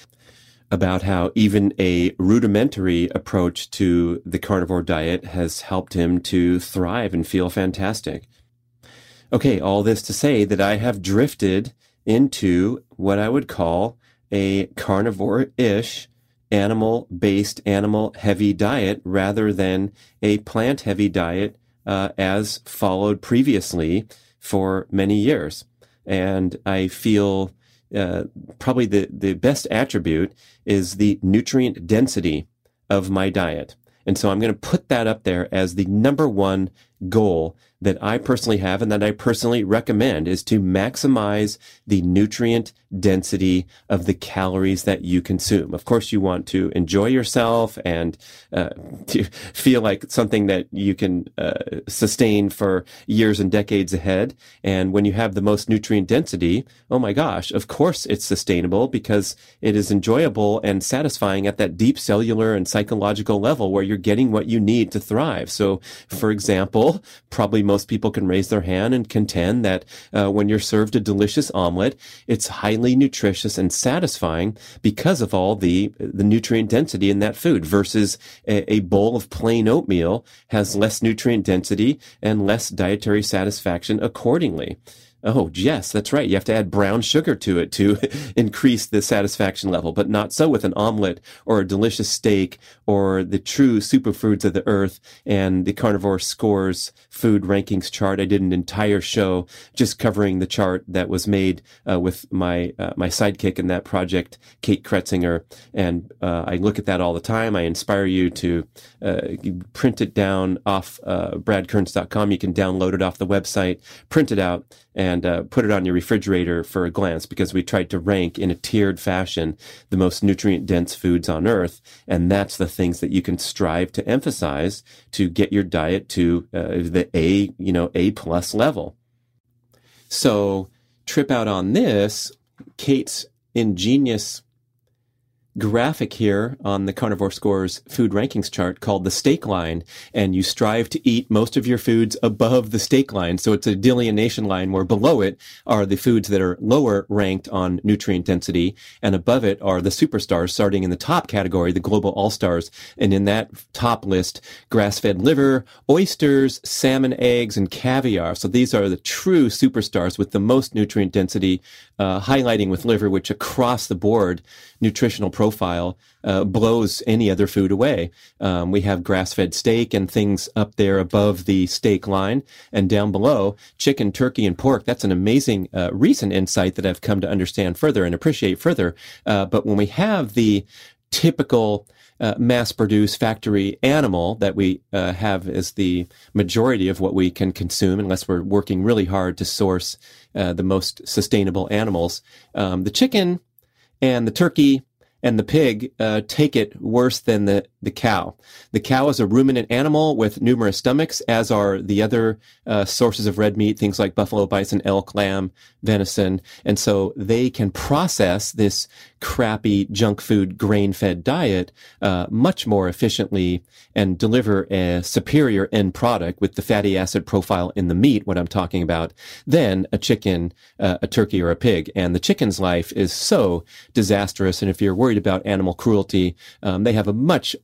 Speaker 1: about how even a rudimentary approach to the carnivore diet has helped him to thrive and feel fantastic. Okay, all this to say that I have drifted into what I would call a carnivore-ish animal-based, animal-heavy diet rather than a plant-heavy diet uh, as followed previously for many years. And I feel uh, probably the, the best attribute is the nutrient density of my diet. And so I'm going to put that up there as the number one goal that I personally have and that I personally recommend is to maximize the nutrient density of the calories that you consume. Of course, you want to enjoy yourself and uh, to feel like something that you can uh, sustain for years and decades ahead. And when you have the most nutrient density, oh my gosh, of course it's sustainable because it is enjoyable and satisfying at that deep cellular and psychological level where you're getting what you need to thrive. So, for example, probably most people can raise their hand and contend that uh, when you're served a delicious omelet, it's highly nutritious and satisfying because of all the the nutrient density in that food versus a, a bowl of plain oatmeal has less nutrient density and less dietary satisfaction accordingly. Oh, yes, that's right. You have to add brown sugar to it to increase the satisfaction level, but not so with an omelet or a delicious steak or the true superfoods of the earth and the carnivore scores food rankings chart. I did an entire show just covering the chart that was made uh, with my uh, my sidekick in that project, Kate Kretzinger, and uh, I look at that all the time. I inspire you to uh, print it down off uh, bradkearns.com. You can download it off the website, print it out and uh, put it on your refrigerator for a glance because we tried to rank in a tiered fashion the most nutrient dense foods on earth. And that's the things that you can strive to emphasize to get your diet to uh, the A, you know, A plus level. So trip out on this, Kate's ingenious graphic here on the Carnivore Scores food rankings chart called the steak line, and you strive to eat most of your foods above the steak line. So it's a delineation line where below it are the foods that are lower ranked on nutrient density, and above it are the superstars, starting in the top category, the global all stars. And in that top list, grass fed liver, oysters, salmon eggs, and caviar. So these are the true superstars with the most nutrient density, uh, highlighting with liver, which across the board nutritional profile uh, blows any other food away. Um, we have grass-fed steak and things up there above the steak line, and down below chicken, turkey, and pork. That's an amazing uh, recent insight that I've come to understand further and appreciate further. Uh, but when we have the typical uh, mass-produced factory animal that we uh, have as the majority of what we can consume, unless we're working really hard to source uh, the most sustainable animals. Um, the chicken and the turkey and the pig uh, take it worse than the, the cow. The cow is a ruminant animal with numerous stomachs, as are the other uh, sources of red meat, things like buffalo, bison, elk, lamb, venison. And so they can process this crappy junk food grain fed diet uh, much more efficiently and deliver a superior end product with the fatty acid profile in the meat, what I'm talking about, than a chicken, uh, a turkey, or a pig. And the chicken's life is so disastrous. And if you're worried about animal cruelty, um, they have a much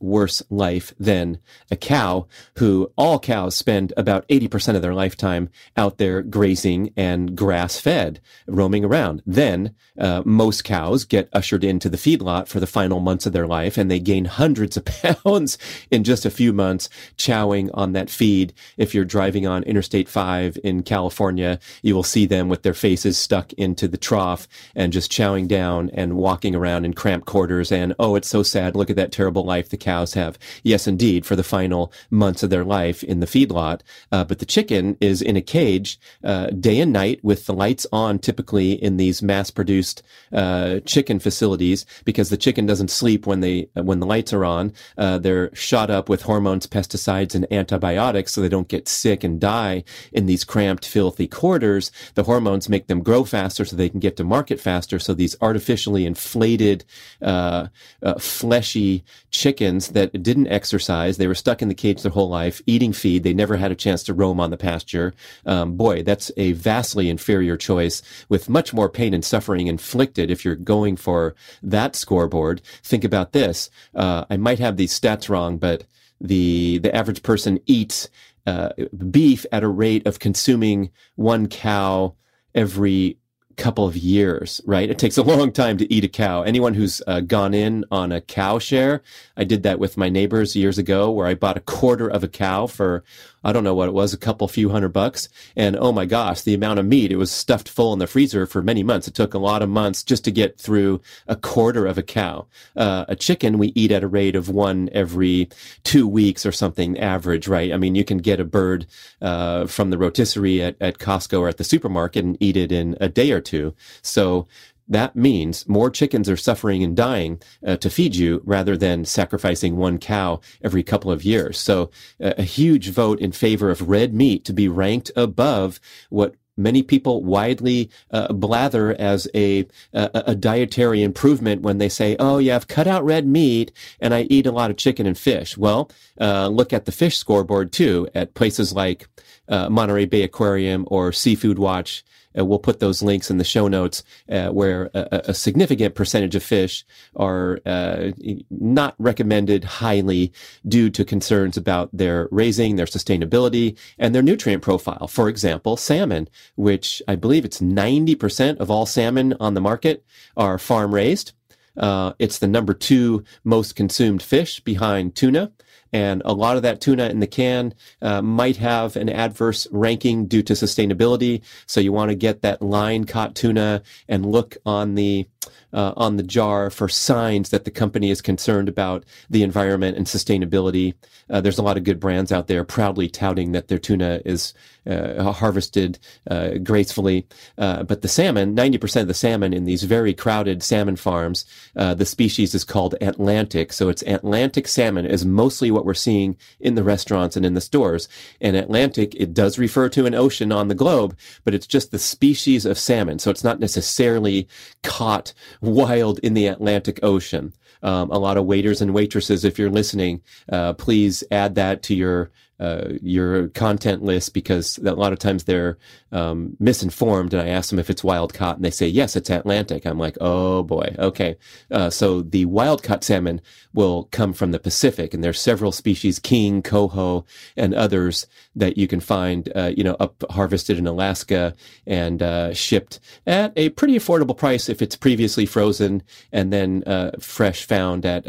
Speaker 1: life than a cow, who all cows spend about 80% of their lifetime out there grazing and grass fed, roaming around. Then uh, most cows get ushered into the feedlot for the final months of their life and they gain hundreds of pounds in just a few months chowing on that feed. If you're driving on Interstate 5 in California, you will see them with their faces stuck into the trough and just chowing down and walking around in cramped quarters. And oh, it's so sad. Look at that terrible life the cows have. Yes, indeed, for the final months of their life in the feedlot. Uh, but the chicken is in a cage uh, day and night with the lights on, typically in these mass produced uh, chicken facilities, because the chicken doesn't sleep when they when the lights are on. Uh, they're shot up with hormones, pesticides, and antibiotics, so they don't get sick and die in these cramped, filthy quarters. The hormones make them grow faster, so they can get to market faster. So these artificially inflated, uh, uh, fleshy chickens that didn't exercise, they were stuck in the cage their whole life, eating feed. They never had a chance to roam on the pasture. Um, boy, that's a vastly inferior choice with much more pain and suffering inflicted if you're going for that scoreboard. Think about this. Uh, I might have these stats wrong, but the the average person eats uh, beef at a rate of consuming one cow every couple of years, right? It takes a long time to eat a cow. Anyone who's uh, gone in on a cow share, I did that with my neighbors years ago where I bought a quarter of a cow for I don't know what it was, a couple few hundred bucks. And oh my gosh, the amount of meat, it was stuffed full in the freezer for many months. It took a lot of months just to get through a quarter of a cow. Uh, a chicken we eat at a rate of one every two weeks or something average, right? I mean, you can get a bird, uh, from the rotisserie at, at Costco or at the supermarket and eat it in a day or two. So that means more chickens are suffering and dying uh, to feed you rather than sacrificing one cow every couple of years. So uh, a huge vote in favor of red meat to be ranked above what many people widely uh, blather as a, a, a dietary improvement when they say, "Oh yeah, I've cut out red meat and I eat a lot of chicken and fish." Well, uh, look at the fish scoreboard too at places like uh, Monterey Bay Aquarium or Seafood Watch uh, we'll put those links in the show notes uh, where a, a, significant percentage of fish are uh, not recommended highly due to concerns about their raising, their sustainability, and their nutrient profile. For example, salmon, which I believe it's 90% of all salmon on the market are farm raised. Uh, it's the number two most consumed fish behind tuna. And a lot of that tuna in the can uh, might have an adverse ranking due to sustainability. So you want to get that line caught tuna and look on the uh, on the jar for signs that the company is concerned about the environment and sustainability. Uh, there's a lot of good brands out there proudly touting that their tuna is uh, harvested uh, gracefully. Uh, but the salmon, 90% of the salmon in these very crowded salmon farms, uh, the species is called Atlantic. So it's Atlantic salmon is mostly what we're seeing in the restaurants and in the stores. And Atlantic, it does refer to an ocean on the globe, but it's just the species of salmon. So it's not necessarily caught wild in the Atlantic Ocean. Um, a lot of waiters and waitresses, if you're listening, uh, please add that to your uh, your content list because a lot of times they're um, misinformed. And I ask them if it's wild caught, and they say yes, it's Atlantic. I'm like, oh boy, okay. Uh, so the wild caught salmon will come from the Pacific, and there's several species, king, coho, and others that you can find, uh, you know, up harvested in Alaska and uh, shipped at a pretty affordable price if it's previously frozen and then uh, fresh found at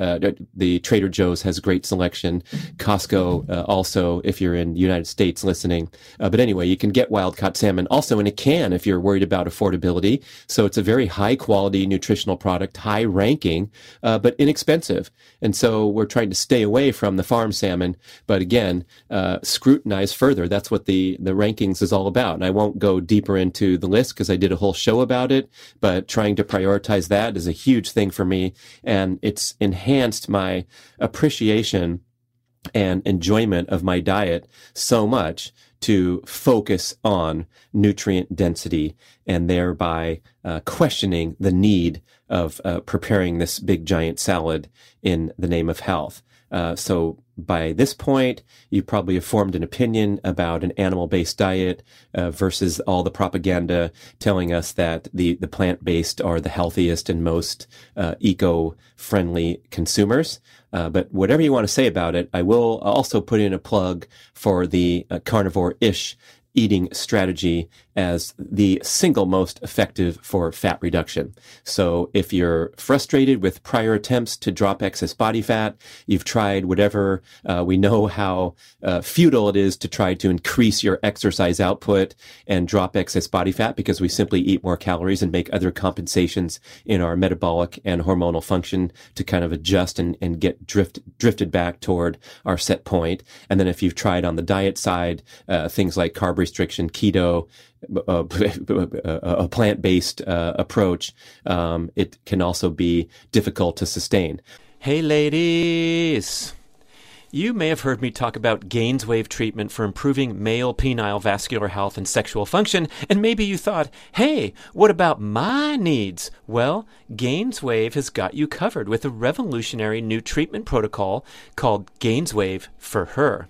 Speaker 1: the Trader Joe's has great selection. Costco also if you're in the United States listening. Uh, but anyway, you can get wild caught salmon also in a can if you're worried about affordability. So it's a very high quality nutritional product, high ranking, uh, but inexpensive. And so we're trying to stay away from the farm salmon, but again, uh, scrutinize further. That's what the, the rankings is all about. And I won't go deeper into the list because I did a whole show about it, but trying to prioritize that is a huge thing for me. And it's enhanced my appreciation and enjoyment of my diet so much to focus on nutrient density and thereby uh, questioning the need of uh, preparing this big giant salad in the name of health. Uh, so by this point, you probably have formed an opinion about an animal-based diet uh, versus all the propaganda telling us that the, the plant-based are the healthiest and most uh, eco-friendly consumers. Uh, but whatever you want to say about it, I will also put in a plug for the uh, carnivore-ish eating strategy as the single most effective for fat reduction. So if you're frustrated with prior attempts to drop excess body fat, you've tried whatever, uh, we know how uh, futile it is to try to increase your exercise output and drop excess body fat because we simply eat more calories and make other compensations in our metabolic and hormonal function to kind of adjust and, and get drift, drifted back toward our set point. And then if you've tried on the diet side, uh, things like carb restriction, keto, uh, a plant-based uh, approach, um, it can also be difficult to sustain.
Speaker 3: Hey, ladies. You may have heard me talk about Gainswave treatment for improving male penile vascular health and sexual function, and maybe you thought, hey, what about my needs? Well, Gainswave has got you covered with a revolutionary new treatment protocol called Gainswave for Her.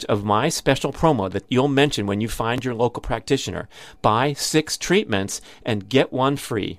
Speaker 3: advantage of my special promo that you'll mention when you find your local practitioner. Buy six treatments and get one free.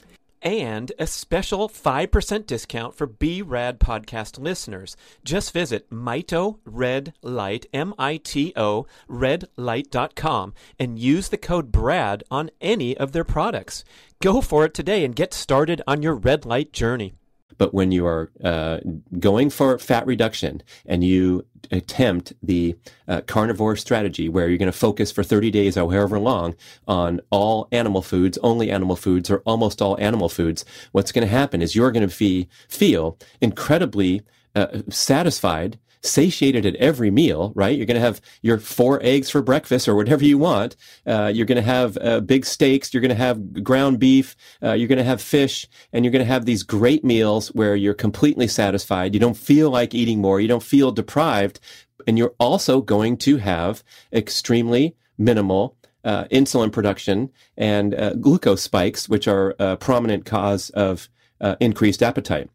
Speaker 3: and a special 5% discount for B-Rad podcast listeners. Just visit Mito Red Light, M-I-T-O, redlight.com and use the code BRAD on any of their products. Go for it today and get started on your red light journey.
Speaker 1: But when you are uh, going for fat reduction and you attempt the uh, carnivore strategy where you're going to focus for 30 days or however long on all animal foods, only animal foods, or almost all animal foods, what's going to happen is you're going to feel incredibly uh, satisfied satiated at every meal, right? You're going to have your four eggs for breakfast or whatever you want. Uh, you're going to have uh, big steaks. You're going to have ground beef. Uh, you're going to have fish and you're going to have these great meals where you're completely satisfied. You don't feel like eating more. You don't feel deprived. And you're also going to have extremely minimal uh, insulin production and uh, glucose spikes, which are a prominent cause of uh, increased appetite.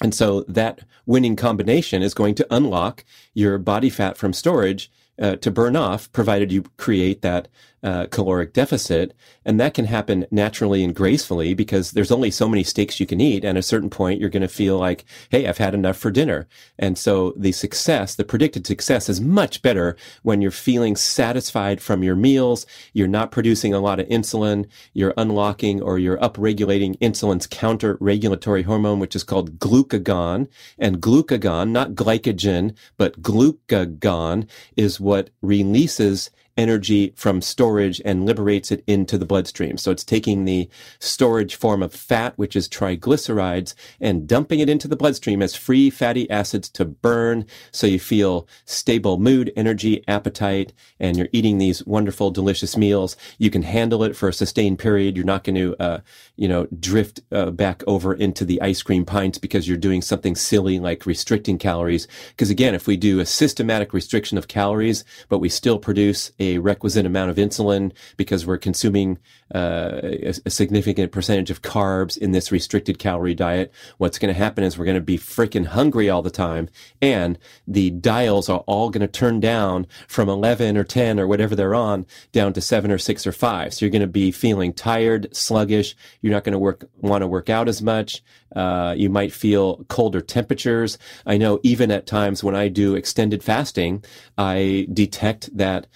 Speaker 1: And so that winning combination is going to unlock your body fat from storage uh, to burn off, provided you create that uh, caloric deficit. And that can happen naturally and gracefully because there's only so many steaks you can eat. And at a certain point, you're going to feel like, Hey, I've had enough for dinner. And so the success, the predicted success is much better when you're feeling satisfied from your meals. You're not producing a lot of insulin. You're unlocking or you're upregulating insulin's counter regulatory hormone, which is called glucagon. And glucagon, not glycogen, but glucagon is what releases energy from storage and liberates it into the bloodstream. So it's taking the storage form of fat, which is triglycerides, and dumping it into the bloodstream as free fatty acids to burn. So you feel stable mood, energy, appetite, and you're eating these wonderful, delicious meals. You can handle it for a sustained period. You're not going to, uh, you know, drift uh, back over into the ice cream pints because you're doing something silly like restricting calories. Because again, if we do a systematic restriction of calories, but we still produce a a requisite amount of insulin because we're consuming uh, a, a, significant percentage of carbs in this restricted calorie diet. What's going to happen is we're going to be freaking hungry all the time, and the dials are all going to turn down from 11 or 10 or whatever they're on down to seven or six or five. So you're going to be feeling tired, sluggish. You're not going to work want to work out as much. Uh, you might feel colder temperatures. I know even at times when I do extended fasting, I detect that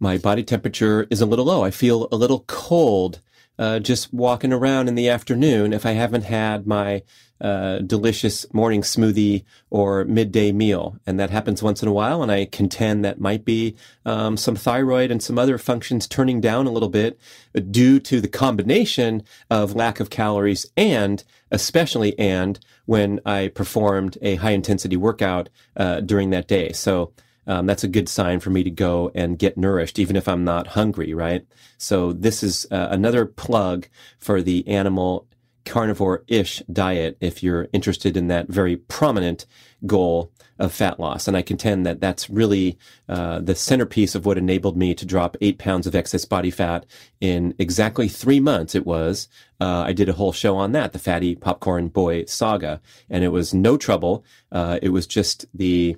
Speaker 1: my body temperature is a little low. I feel a little cold uh, just walking around in the afternoon if I haven't had my uh, delicious morning smoothie or midday meal. And that happens once in a while. And I contend that might be um, some thyroid and some other functions turning down a little bit due to the combination of lack of calories and especially and when I performed a high intensity workout uh, during that day. So um, that's a good sign for me to go and get nourished, even if I'm not hungry, right? So this is uh, another plug for the animal carnivore-ish diet if you're interested in that very prominent goal of fat loss. And I contend that that's really uh, the centerpiece of what enabled me to drop eight pounds of excess body fat in exactly three months. It was. Uh, I did a whole show on that, the fatty popcorn boy saga, and it was no trouble. Uh, it was just the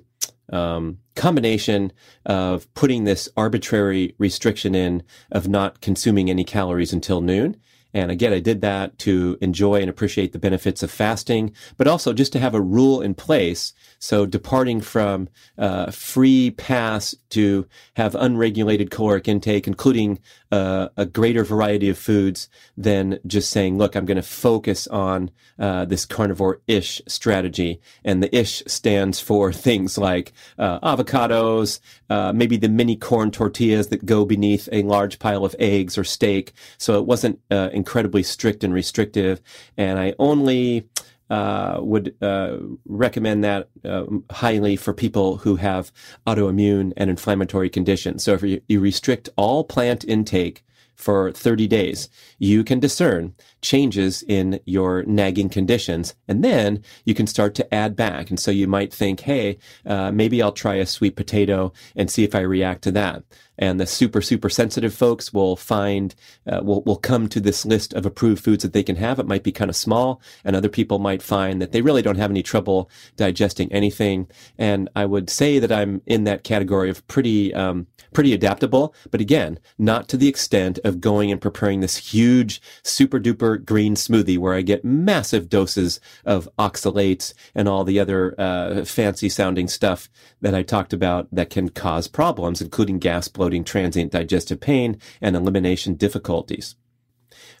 Speaker 1: um, combination of putting this arbitrary restriction in of not consuming any calories until noon And again, I did that to enjoy and appreciate the benefits of fasting, but also just to have a rule in place. So departing from uh, free pass to have unregulated caloric intake, including uh, a greater variety of foods than just saying, look, I'm going to focus on uh, this carnivore-ish strategy. And the ish stands for things like uh, avocados, uh, maybe the mini corn tortillas that go beneath a large pile of eggs or steak. So it wasn't uh, incredibly strict and restrictive. And I only uh, would uh, recommend that uh, highly for people who have autoimmune and inflammatory conditions. So if you, you restrict all plant intake for 30 days, you can discern changes in your nagging conditions. And then you can start to add back. And so you might think, hey, uh, maybe I'll try a sweet potato and see if I react to that and the super super sensitive folks will find uh, will will come to this list of approved foods that they can have. It might be kind of small, and other people might find that they really don't have any trouble digesting anything. And I would say that I'm in that category of pretty um, pretty adaptable, but again, not to the extent of going and preparing this huge super duper green smoothie where I get massive doses of oxalates and all the other uh, fancy sounding stuff that I talked about that can cause problems, including gas bloating, transient digestive pain, and elimination difficulties.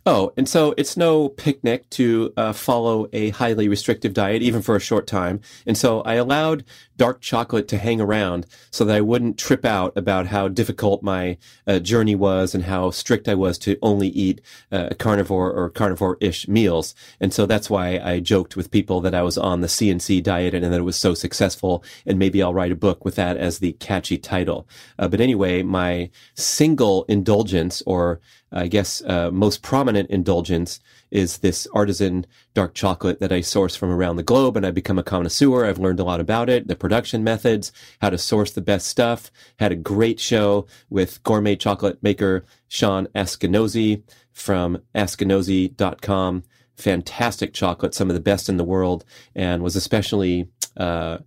Speaker 1: Oh, and so it's no picnic to uh, follow a highly restrictive diet, even for a short time. And so I allowed dark chocolate to hang around so that I wouldn't trip out about how difficult my uh, journey was and how strict I was to only eat uh, carnivore or carnivore-ish meals. And so that's why I joked with people that I was on the CNC diet and that it was so successful. And maybe I'll write a book with that as the catchy title. Uh, but anyway, my single indulgence or I guess, uh, most prominent indulgence is this artisan dark chocolate that I source from around the globe. And I've become a connoisseur. I've learned a lot about it, the production methods, how to source the best stuff. Had a great show with gourmet chocolate maker Shawn Askinosie from askinosie.com. Fantastic chocolate, some of the best in the world, and was especially uh,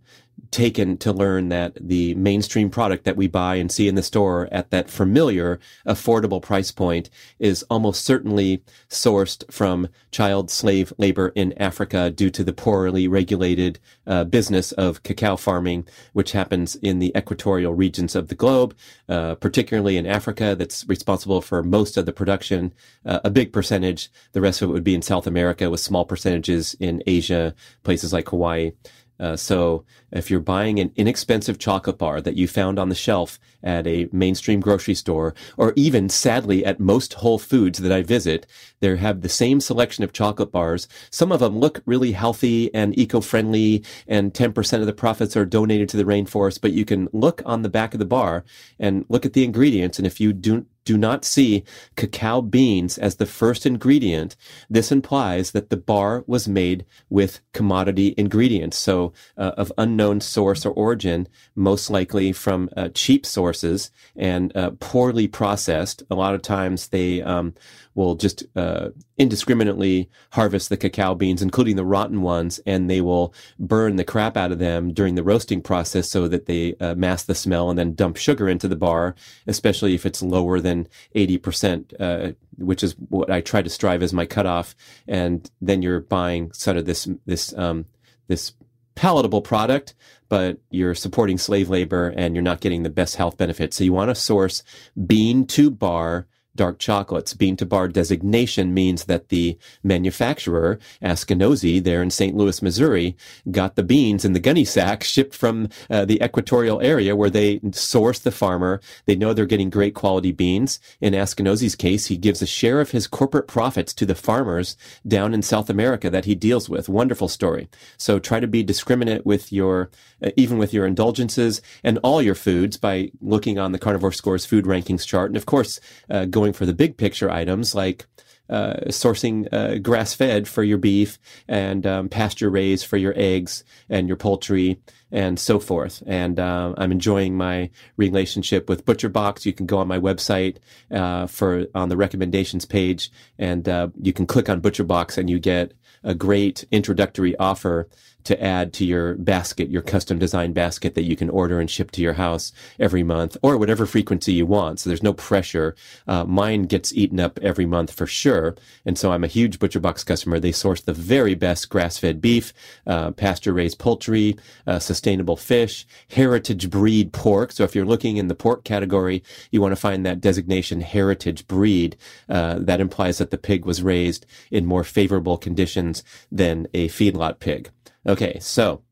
Speaker 1: taken to learn that the mainstream product that we buy and see in the store at that familiar, affordable price point is almost certainly sourced from child slave labor in Africa due to the poorly regulated uh, business of cacao farming, which happens in the equatorial regions of the globe, uh, particularly in Africa, that's responsible for most of the production, uh, a big percentage. The rest of it would be in South America with small percentages in Asia, places like Hawaii. Uh, so if you're buying an inexpensive chocolate bar that you found on the shelf at a mainstream grocery store, or even sadly at most Whole Foods that I visit, they have the same selection of chocolate bars. Some of them look really healthy and eco-friendly and 10% of the profits are donated to the rainforest, but you can look on the back of the bar and look at the ingredients. And if you do, do not see cacao beans as the first ingredient, this implies that the bar was made with commodity ingredients. So, uh, of unknown source or origin, most likely from uh, cheap sources and uh, poorly processed. A lot of times they um, will just uh, indiscriminately harvest the cacao beans, including the rotten ones, and they will burn the crap out of them during the roasting process so that they uh, mask the smell and then dump sugar into the bar, especially if it's lower than 80%, uh, which is what I try to strive as my cutoff. And then you're buying sort of this, this, um, this palatable product, but you're supporting slave labor and you're not getting the best health benefits. So you want to source bean to bar dark chocolates. Bean to bar designation means that the manufacturer, Askinosie, there in St. Louis, Missouri, got the beans in the gunny sack shipped from uh, the equatorial area where they source the farmer. They know they're getting great quality beans. In Askinosie's case, he gives a share of his corporate profits to the farmers down in South America that he deals with. Wonderful story. So try to be discriminate with your, uh, even with your indulgences and all your foods by looking on the Carnivore Scores food rankings chart. And of course, uh, going going for the big picture items like uh, sourcing uh, grass fed for your beef and um, pasture raised for your eggs and your poultry and so forth. And uh, I'm enjoying my relationship with ButcherBox. You can go on my website uh, for on the recommendations page, and uh, you can click on ButcherBox, and you get a great introductory offer to add to your basket, your custom design basket that you can order and ship to your house every month or whatever frequency you want. So there's no pressure. Uh, mine gets eaten up every month for sure. And so I'm a huge ButcherBox customer. They source the very best grass-fed beef, uh, pasture-raised poultry, uh, sustainable fish, heritage breed pork. So if you're looking in the pork category, you want to find that designation heritage breed. Uh, that implies that the pig was raised in more favorable conditions than a feedlot pig. Okay, so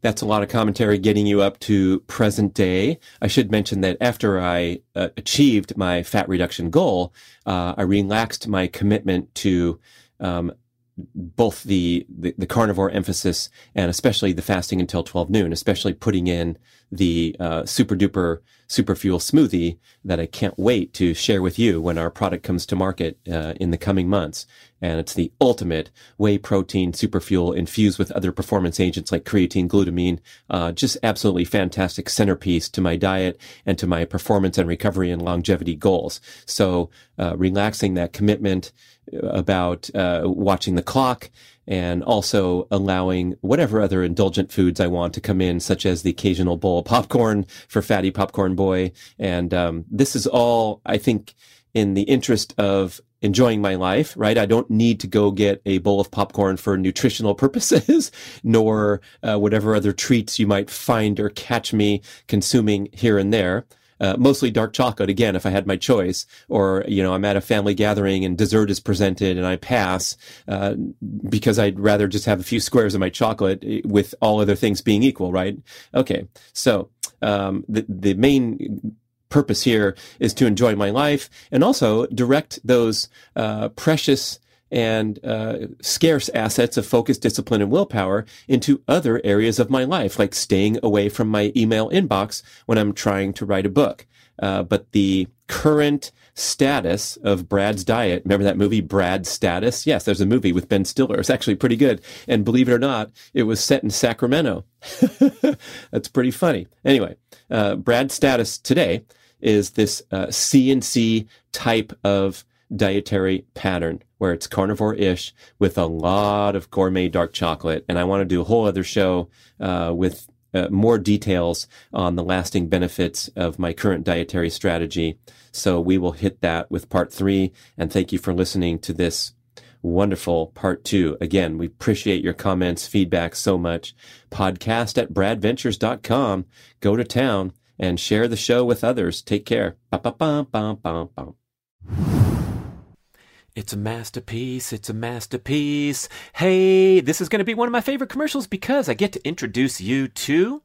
Speaker 1: that's a lot of commentary getting you up to present day. I should mention that after I uh, achieved my fat reduction goal, uh, I relaxed my commitment to um, both the, the, the carnivore emphasis and especially the fasting until 12 noon, especially putting in the uh, super duper super fuel smoothie that I can't wait to share with you when our product comes to market uh, in the coming months. And it's the ultimate whey protein super fuel infused with other performance agents like creatine, glutamine. Uh, just absolutely fantastic centerpiece to my diet and to my performance and recovery and longevity goals. So uh, relaxing that commitment about uh, watching the clock and also allowing whatever other indulgent foods I want to come in, such as the occasional bowl of popcorn for Fatty Popcorn Boy. And um, this is all, I think, in the interest of enjoying my life, right? I don't need to go get a bowl of popcorn for nutritional purposes, nor uh, whatever other treats you might find or catch me consuming here and there uh, mostly dark chocolate again if I had my choice, or you know I'm at a family gathering and dessert is presented and I pass uh, because I'd rather just have a few squares of my chocolate eh, with all other things being equal, right? Okay, so um, the the main purpose here is to enjoy my life and also direct those uh, precious and uh, scarce assets of focus, discipline, and willpower into other areas of my life, like staying away from my email inbox when I'm trying to write a book. Uh, but the current status of Brad's diet. Remember that movie, Brad's Status? Yes, there's a movie with Ben Stiller. It's actually pretty good. And believe it or not, it was set in Sacramento. That's pretty funny. Anyway, uh, Brad's Status today is this uh, CNC type of dietary pattern where it's carnivore ish with a lot of gourmet dark chocolate. And I want to do a whole other show uh, with uh, more details on the lasting benefits of my current dietary strategy. So we will hit that with part three. And thank you for listening to this wonderful part two. Again, we appreciate your comments, feedback so much. Podcast at bradventures.com. Go to town and share the show with others. Take care. Ba-ba-bum-bum-bum-bum.
Speaker 3: It's a masterpiece. It's a masterpiece. Hey, this is going to be one of my favorite commercials because I get to introduce you to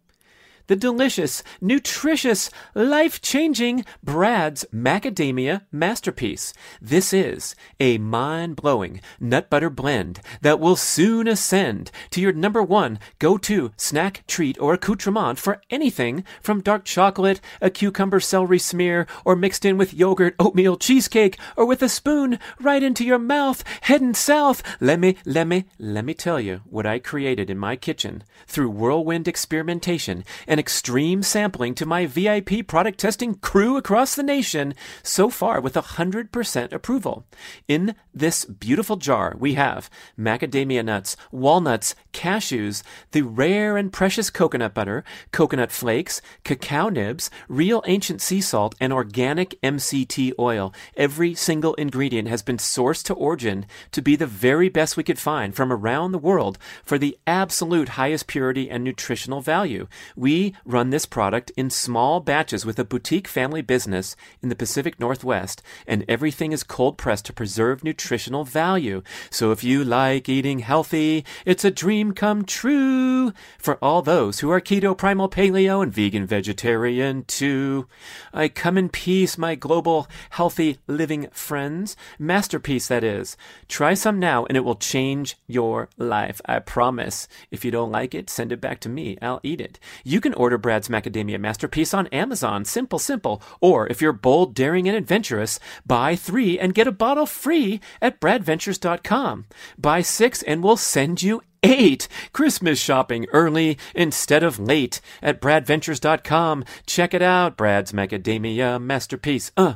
Speaker 3: the delicious, nutritious, life changing Brad's Macadamia Masterpiece. This is a mind blowing nut butter blend that will soon ascend to your number one go to snack, treat, or accoutrement for anything from dark chocolate, a cucumber celery smear, or mixed in with yogurt, oatmeal, cheesecake, or with a spoon right into your mouth, heading south. Let me, let me, let me tell you what I created in my kitchen through whirlwind experimentation and extreme sampling to my VIP product testing crew across the nation, so far with 100% approval. In this beautiful jar, we have macadamia nuts, walnuts, cashews, the rare and precious coconut butter, coconut flakes, cacao nibs, real ancient sea salt, and organic MCT oil. Every single ingredient has been sourced to origin to be the very best we could find from around the world for the absolute highest purity and nutritional value. We run this product in small batches with a boutique family business in the Pacific Northwest, and everything is cold pressed to preserve nutritional value. So if you like eating healthy, it's a dream come true for all those who are keto, primal, paleo, and vegan vegetarian too. I come in peace, my global healthy living friends. Masterpiece, that is. Try some now, and it will change your life. I promise. If you don't like it, send it back to me. I'll eat it. You can order Brad's Macadamia Masterpiece on Amazon. Simple, simple. Or if you're bold, daring, and adventurous, buy three and get a bottle free at bradventures.com. Buy six and we'll send you eight. Christmas shopping early instead of late at bradventures.com. Check it out. Brad's Macadamia Masterpiece. Uh.